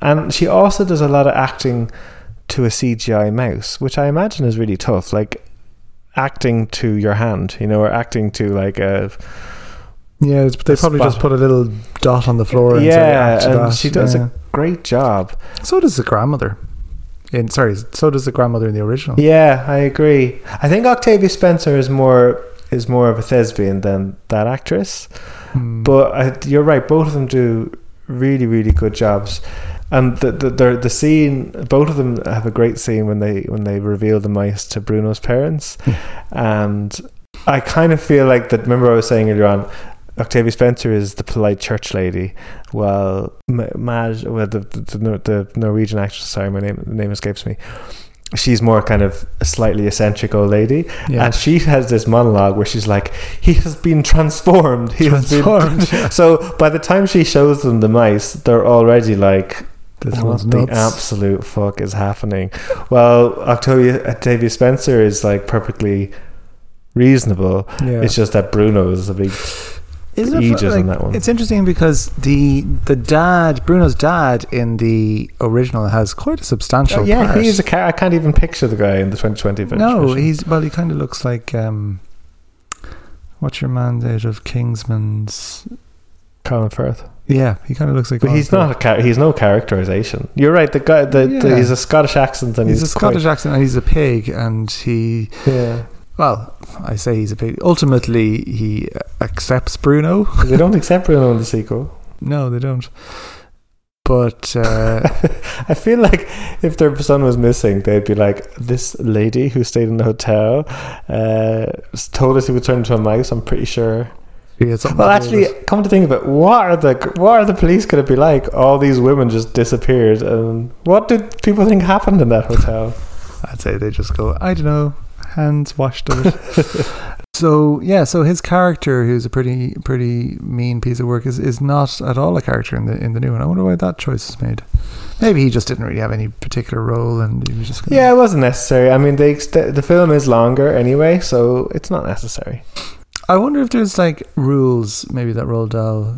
And she also does a lot of acting to a CGI mouse, which I imagine is really tough. Like acting to your hand, you know, or acting to like a Yeah, it's- they probably spot. just put a little dot on the floor and Yeah, "Act to and that." she does Yeah. great job. So does the grandmother. In sorry, so does the grandmother in the original. Yeah, I agree. I think Octavia Spencer is more is more of a thespian than that actress. Hmm. But I, you're right. Both of them do really, really good jobs. And the the the, the scene, both of them have a great scene when they when they reveal the mice to Bruno's parents, and I kind of feel like that. Remember, I was saying earlier on, Octavia Spencer is the polite church lady, while Mai, well, the, the the the Norwegian actress, sorry, my name the name escapes me. She's more kind of a slightly eccentric old lady, yeah. and she has this monologue where she's like, "He has been transformed. He Transformed, has been." so by the time she shows them the mice, they're already like, This "What the absolute fuck is happening?" Well, Octavia Octavia Spencer is like perfectly reasonable. yeah. It's just that Bruno is a big Isn't it aegis fu- on that one. It's interesting because the the dad, Bruno's dad, in the original has quite a substantial. Oh, yeah, part. he's a car. I can't even picture the guy in the 2020 version. no, he's well. He kind of looks like um, what's your man out of Kingsman's? Colin Firth. Yeah, he kind of looks like. But Colin he's Firth. not a char- he's no characterization. You're right. The guy, the, the he's a Scottish accent, and He's, he's, a Scottish accent, and he's a pig, and he. Yeah, Well, I say he's a pig. Ultimately, he accepts Bruno. they don't accept Bruno in the sequel. No, they don't. But uh, I feel like if their son was missing, they'd be like, "This lady who stayed in the hotel uh, told us he would turn into a mouse." I'm pretty sure Well, to do with actually, come to think of it, what are the what are the police going to be like? All these women just disappeared, and what did people think happened in that hotel? I'd say they just go, I don't know, hands washed of it. so yeah, so his character, who's a pretty pretty mean piece of work, is, is not at all a character in the in the new one. I wonder why that choice is made. Maybe he just didn't really have any particular role, and he was just gonna, Yeah, it wasn't necessary. I mean, they ext- the film is longer anyway, so it's not necessary. I wonder if there's like rules, maybe that Roald Dahl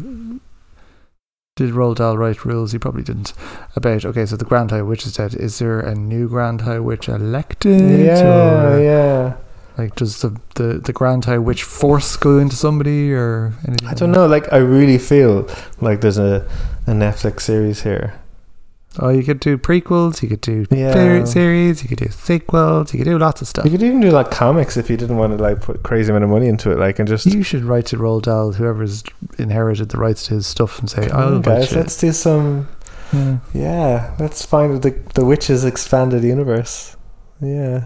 did Roald Dahl write rules? He probably didn't. About okay, so the Grand High Witch is dead. Is there a new Grand High Witch elected? Yeah, or, uh, yeah. Like does the, the the Grand High Witch force go into somebody or anything? I don't that? know. Like, I really feel like there's a, a Netflix series here. Oh, you could do prequels. You could do Yeah. series. You could do sequels. You could do lots of stuff. You could even do like comics if you didn't want to like put crazy amount of money into it, like and just. You should write to Roald Dahl, whoever's inherited the rights to his stuff, and say, Come "I'll on, guys, let's do some. Yeah. Yeah, let's find the the witches expanded universe. Yeah.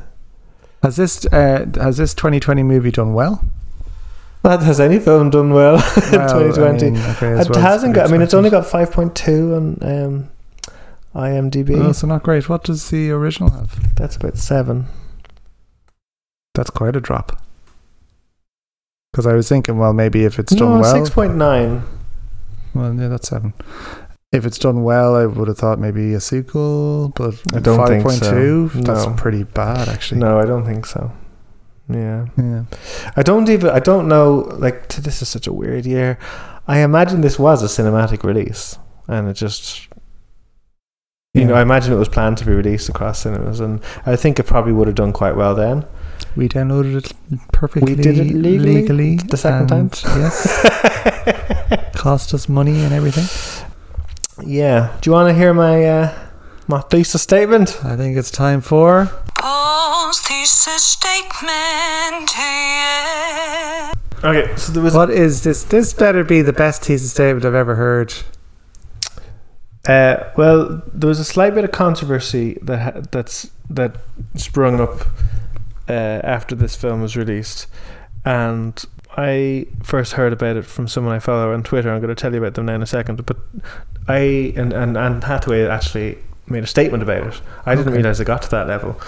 Has this uh, has this 2020 movie done well? But has any film done well in 2020? I mean, okay, it well hasn't got. I mean, it's only got 5.2 on um, IMDb. Oh, so not great. What does the original have? That's about seven. That's quite a drop. Because I was thinking, well, maybe if it's done no, well, 6.9. well, yeah, that's seven. If it's done well, I would have thought maybe a sequel, but I don't think 5.2, so. that's No. pretty bad, actually. No, I don't think so. Yeah. Yeah. I don't even. I don't know. Like, this is such a weird year. I imagine this was a cinematic release, and it just. You know, I imagine it was planned to be released across cinemas, and I think it probably would have done quite well then. we downloaded it perfectly We did it legally the second time? Yes, cost us money and everything. yeah. Do you want to hear my uh, my thesis statement? I think it's time for. Paul's thesis statement. Yeah. Okay, so there was What is this? This better be the best thesis statement I've ever heard. Uh, well, there was a slight bit of controversy that ha- that's that sprung up uh, after this film was released, and I first heard about it from someone I follow on Twitter. I'm going to tell you about them now in a second. But I and and Anne Hathaway actually made a statement about it. I didn't Okay. realize it got to that level,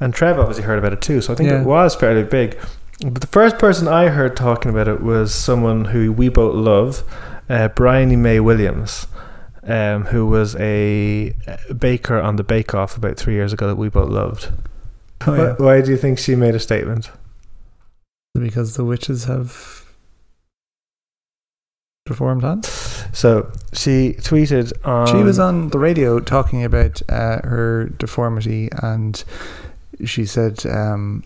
and Trev obviously heard about it too. So I think Yeah. it was fairly big. But the first person I heard talking about it was someone who we both love, uh, Briony May Williams um, who was a baker on the Bake Off about three years ago that we both loved. Oh, Why, why do you think she made a statement? Because the witches have performed on. So she tweeted on. she was on the radio talking about uh, her deformity, and she said, um,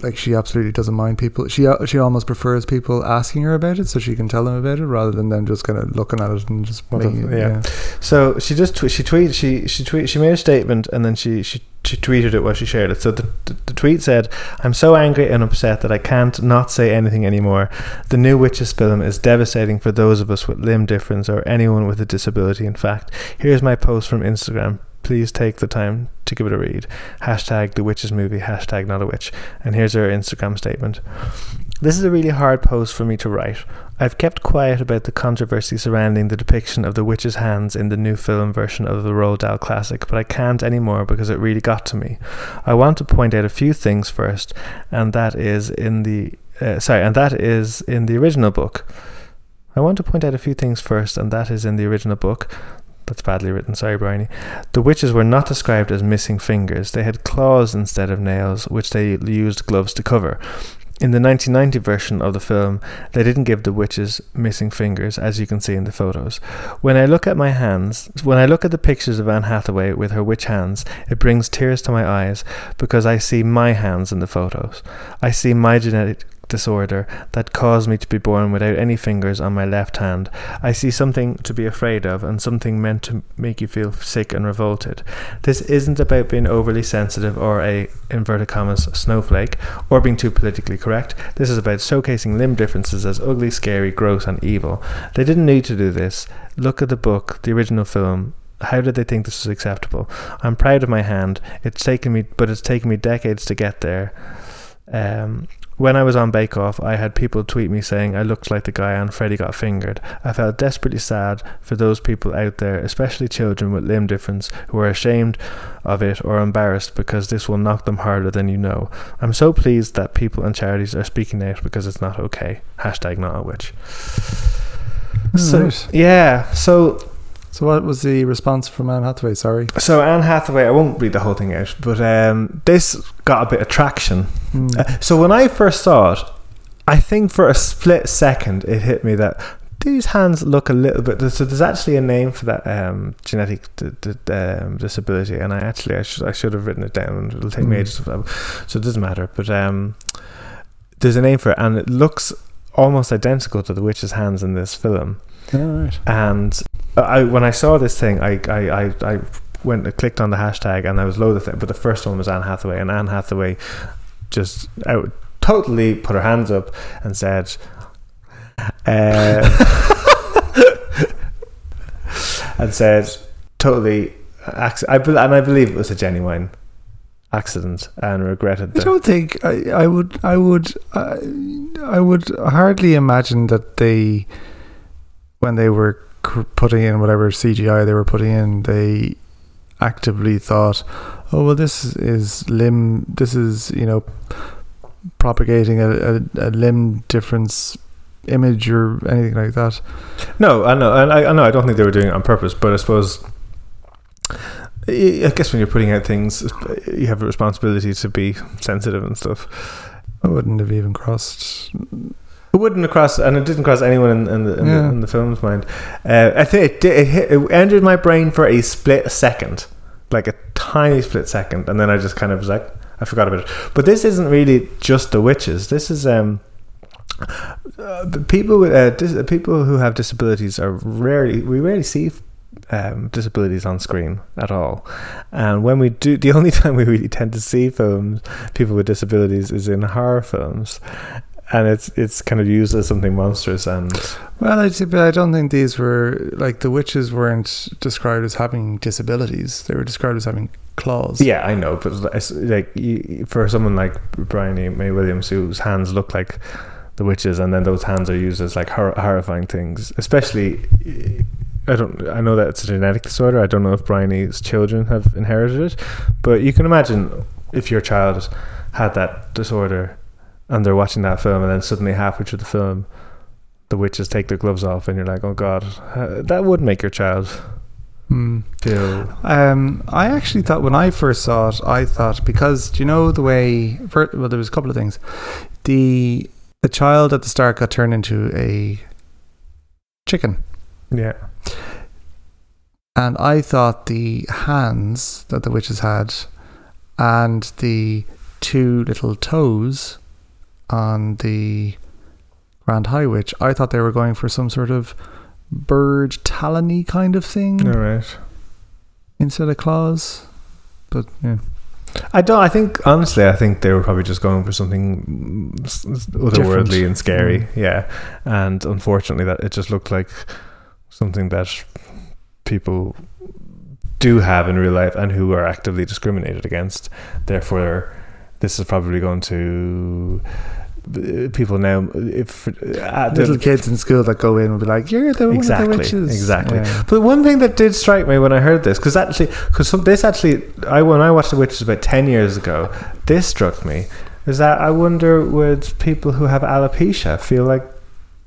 like she absolutely doesn't mind people. She uh, she almost prefers people asking her about it, so she can tell them about it, rather than them just kind of looking at it and just making yeah. Yeah. So she just tw- she tweeted she she tweet she made a statement and then she she. She tweeted it while she shared it. So the, the, the tweet said, I'm so angry and upset that I can't not say anything anymore. The new Witches film is devastating for those of us with limb difference or anyone with a disability. In fact, here's my post from Instagram. Please take the time to give it a read. Hashtag the witches movie, hashtag not a witch. And here's her Instagram statement. This is a really hard post for me to write. I've kept quiet about the controversy surrounding the depiction of the witch's hands in the new film version of the Roald Dahl classic, but I can't anymore because it really got to me. I want to point out a few things first, and that is in the uh, sorry, and that is in the original book. I want to point out a few things first, and that is in the original book. That's badly written, sorry, Briony. The witches were not described as missing fingers. They had claws instead of nails, which they used gloves to cover. In the 1990 version of the film, they didn't give the witches missing fingers, as you can see in the photos. When I look at my hands, when I look at the pictures of Anne Hathaway with her witch hands, it brings tears to my eyes because I see my hands in the photos. I see my genetic disorder that caused me to be born without any fingers on my left hand. I see something to be afraid of and something meant to make you feel sick and revolted. This isn't about being overly sensitive or a inverted commas snowflake or being too politically correct. This is about showcasing limb differences as ugly, scary, gross and evil. They didn't need to do this. Look at the book, the original film, how did they think this was acceptable? I'm proud of my hand. It's taken me, but it's taken me decades to get there. Um, When I was on Bake Off, I had people tweet me saying I looked like the guy on Freddy Got Fingered. I felt desperately sad for those people out there, especially children with limb difference, who are ashamed of it or embarrassed because this will knock them harder than you know. I'm so pleased that people and charities are speaking out because it's not okay. Hashtag not a witch. So Right. yeah, so So what was the response from Anne Hathaway? Sorry. so Anne Hathaway, I won't read the whole thing out, but um, this got a bit of traction. Hmm. Uh, so when I first saw it, I think for a split second it hit me that these hands look a little bit. So there's actually a name for that um, genetic d- d- um, disability, and I actually I should I should have written it down. It'll take me Mm. ages, so it doesn't matter. But um, there's a name for it, and it looks almost identical to the witch's hands in this film. All right. And I when I saw this thing, I I, I, I went and clicked on the hashtag, and I was loath. But the first one was Anne Hathaway, and Anne Hathaway just out totally put her hands up and said, uh, and said totally. I bel and I believe it was a genuine accident, and regretted I don't think I, I would. I would. I, I would hardly imagine that they, when they were putting in whatever CGI they were putting in, they actively thought, "Oh well, this is limb. This is you know propagating a, a, a limb difference image or anything like that." No, I know, and I, I know. I don't think they were doing it on purpose, but I suppose. I I guess when you're putting out things, you have a responsibility to be sensitive and stuff. I wouldn't have even crossed. Wouldn't crossed, and it didn't cross anyone in, in, the, in, Yeah. the, in the film's mind. Uh, I think it, did, it, hit, it entered my brain for a split second, like a tiny split second, and then I just kind of was like, I forgot about it. But this isn't really just the witches. This is um, uh, people with uh, dis- people who have disabilities are rarely we rarely see um, disabilities on screen at all. And when we do, the only time we really tend to see films people with disabilities is in horror films, and it's it's kind of used as something monstrous and Well, I but I don't think these were like the witches weren't described as having disabilities. They were described as having claws. yeah, I know, but like for someone like Brian E. May Williams, whose hands look like the witches, and then those hands are used as like hor- horrifying things, especially. I don't. I know that it's a genetic disorder. I don't know if Briony's children have inherited it, but you can imagine if your child had that disorder and they're watching that film, and then suddenly halfway through the film, the witches take their gloves off, and you're like, "Oh God, uh, that would make your child Hmm. feel." Um, I actually thought when I first saw it, I thought because do you know the way? Well, there was a couple of things. The the child at the start got turned into a chicken, Yeah, and I thought the hands that the witches had, and the two little toes on the Grand High Witch, I thought they were going for some sort of bird talony kind of thing all right. instead of claws. But yeah. I don't. I think honestly, I think they were probably just going for something mm, otherworldly Different. and scary. Yeah, and unfortunately, that it just looked like something that people do have in real life and who are actively discriminated against. Therefore, this is probably going to uh, people now. If uh, the- little kids in school that go in will be like, "You're the one Exactly, of the witches." exactly. Yeah. But one thing that did strike me when I heard this, because actually, because this actually, I when I watched The Witches about ten years ago, this struck me, is that I wonder would people who have alopecia feel like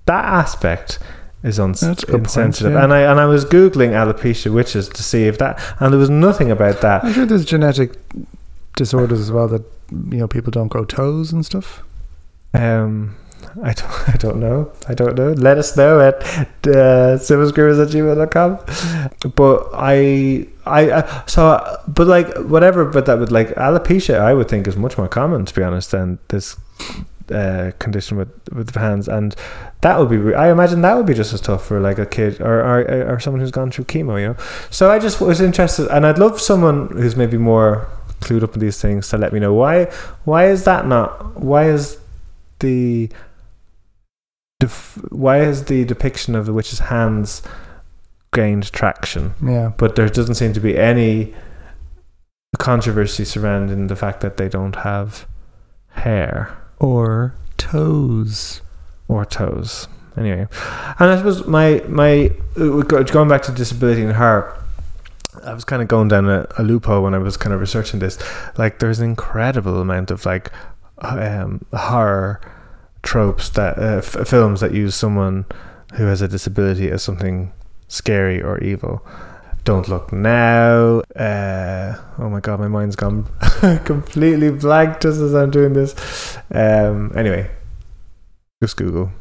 that aspect is uns- good point, yeah. And I and I was googling alopecia witches to see if that, and there was nothing about that. I'm sure there's genetic disorders as well that you know people don't grow toes and stuff. Um, I don't, I don't know. I don't know. Let us know at uh, at gmail.com. But I, I, I, so, but like, whatever, but that would like alopecia, I would think is much more common, to be honest, than this uh, condition with, with the hands. And that would be, I imagine that would be just as tough for like a kid or, or, or someone who's gone through chemo, you know? So I just was interested, and I'd love someone who's maybe more clued up in these things to let me know why, why is that not, why is the def- why is the depiction of the witch's hands gained traction Yeah. but there doesn't seem to be any controversy surrounding the fact that they don't have hair Or toes. or toes. Anyway, and I suppose my my uh, going back to disability and horror, I was kind of going down a, a loophole when I was kind of researching this. Like, there's an incredible amount of like um, horror tropes that uh, f- films that use someone who has a disability as something scary or evil. Don't look now. Uh, oh my god, my mind's gone completely blank just as I'm doing this. Um, anyway, just Google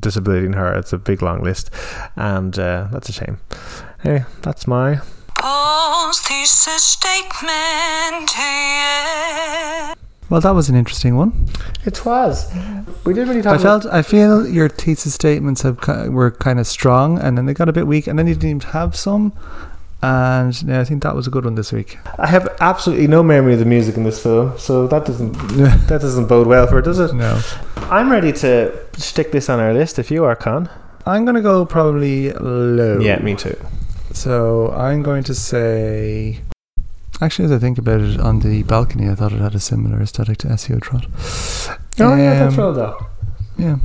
disability in her. It's a big long list, and uh, that's a shame. Hey, that's my. Post thesis statement, yeah. Well, that was an interesting one. It was. We did really I talk. felt I feel your thesis statements have were kind of strong, and then they got a bit weak, and then you didn't even have some. And yeah, I think that was a good one this week. I have absolutely no memory of the music in this film, so that doesn't that doesn't bode well for it, does it? no, I'm ready to stick this on our list. If you are, Con. I'm gonna go probably low. Yeah, me too. So I'm going to say. Actually, as I think about it, on the balcony, I thought it had a similar aesthetic to SEO Trot. Oh yeah, that's Um, well though. Yeah.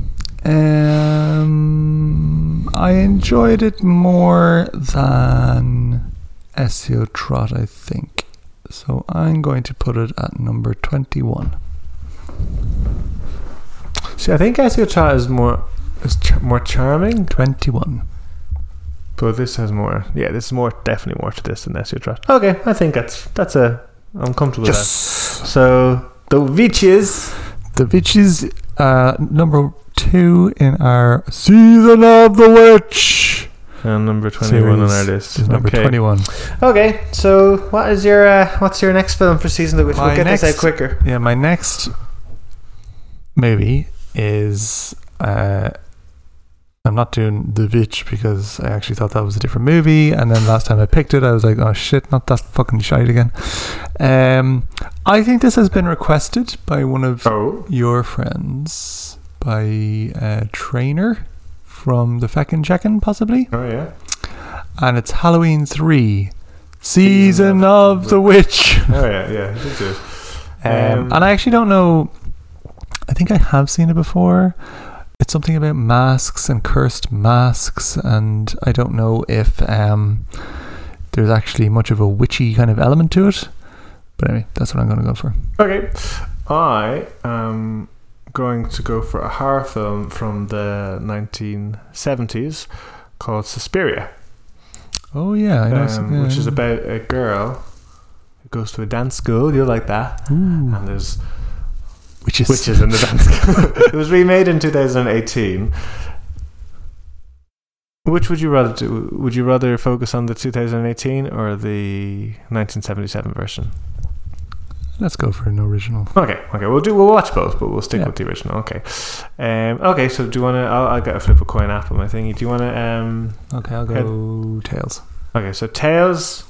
Um, I enjoyed it more than SEO Trot, I think. So I'm going to put it at number 21. See, I think SEO Trot is more is ch- more charming, 21. But this has more. Yeah, this is more definitely more to this than SEO Chat. Okay, I think that's that's a. I'm comfortable with that. Yes. So the witches. The Witches, uh, number two in our Season of the Witch. And number twenty-one on our list. Is number okay. 21. Okay, so what is your uh, what's your next film for season of the witch? My We'll get this out quicker. Yeah, my next movie is uh, I'm not doing The Witch because I actually thought that was a different movie, and then last time I picked it, I was like, oh shit, not that fucking shite again. Um, I think this has been requested by one of Oh, your friends, by a trainer from the Feckin' Checkin', possibly, oh yeah. and it's Halloween three. Season of the Witch. Oh yeah, yeah. Did. Um, Um, and I actually don't know. I think I have seen it before. It's something about masks and cursed masks, and I don't know if um, there's actually much of a witchy kind of element to it. But anyway, that's what I'm going to go for. Okay, I am going to go for a horror film from the 1970s called Suspiria, Oh yeah, I know. um, which is about a girl who goes to a dance school. You like that? Ooh, And there's witches. witches in the dance it was remade in 2018. Which would you rather do? Would you rather focus on the 2018 or the 1977 version? Let's go for an original. Okay, okay, we'll do. We'll watch both, but we'll stick Yeah. with the original. Okay, um, okay. So do you want to? I'll, I'll get a flip a coin app on my thingy. Do you want to? Um, Okay, I'll go Tails. okay, so tails.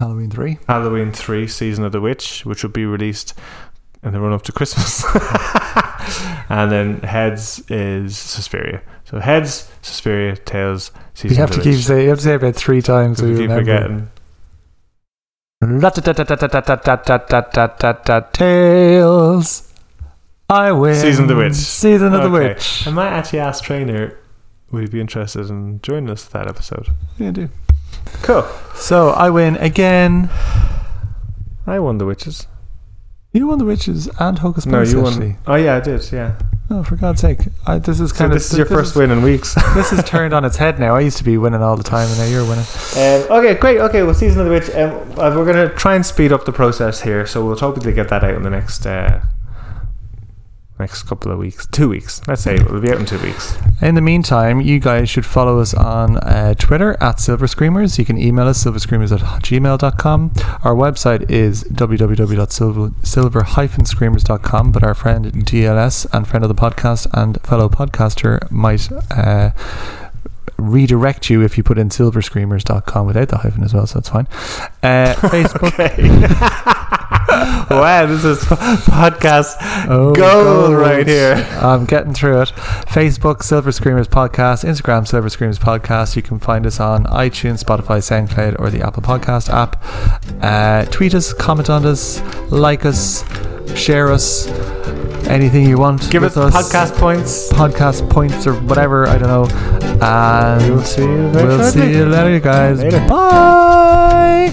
Halloween three. Halloween three, Season of the Witch, which will be released in the run up to Christmas, and then Heads is Suspiria. So Heads, Suspiria, tails, Season You have to keep Witch. say you have to say it about three times. We you keep remember. forgetting. Tails. I win. Season of the Witch. Season of the Okay. Witch. I might actually ask Trainer. Would he be interested in joining us for that episode? Yeah, I do. Cool. So I win again. I won the witches. You won the witches and Hocus Pocus. No, you actually. won. Oh yeah, I did. Yeah. Oh, for God's sake! I, this is So kind of this is your first win in weeks. This is turned on its head now. I used to be winning all the time, and now you're winning. Um, okay, great. Okay, well, season of the witch. Um, uh, we're gonna try and speed up the process here, so we'll hopefully get that out in the next uh, next couple of weeks, two weeks. Let's say it'll be out in two weeks. In the meantime, you guys should follow us on uh, Twitter at Silver Screamers. You can email us silverscreamers at gmail.com. Our website is www.silver-screamers.com. But our friend DLS and friend of the podcast and fellow podcaster might uh, redirect you if you put in silverscreamers.com without the hyphen as well, so that's fine. Uh, Facebook. wow, this is podcast Oh, gold right here. I'm getting through it. Facebook, Silver Screamers Podcast. Instagram, Silver Screamers Podcast. You can find us on iTunes, Spotify, SoundCloud, or the Apple Podcast app. Uh, tweet us, comment on us, like us, share us. Anything you want. Give with us podcast points. podcast points or whatever. I don't know. And We'll see you we'll shortly. see you later, guys. Later. Bye.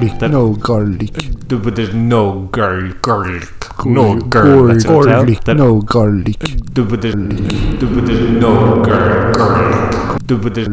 Garlic. No garlic. But there's no girl, garlic. No Gar- girl. Garlic. That- No garlic. But there's no girl, garlic. But there's,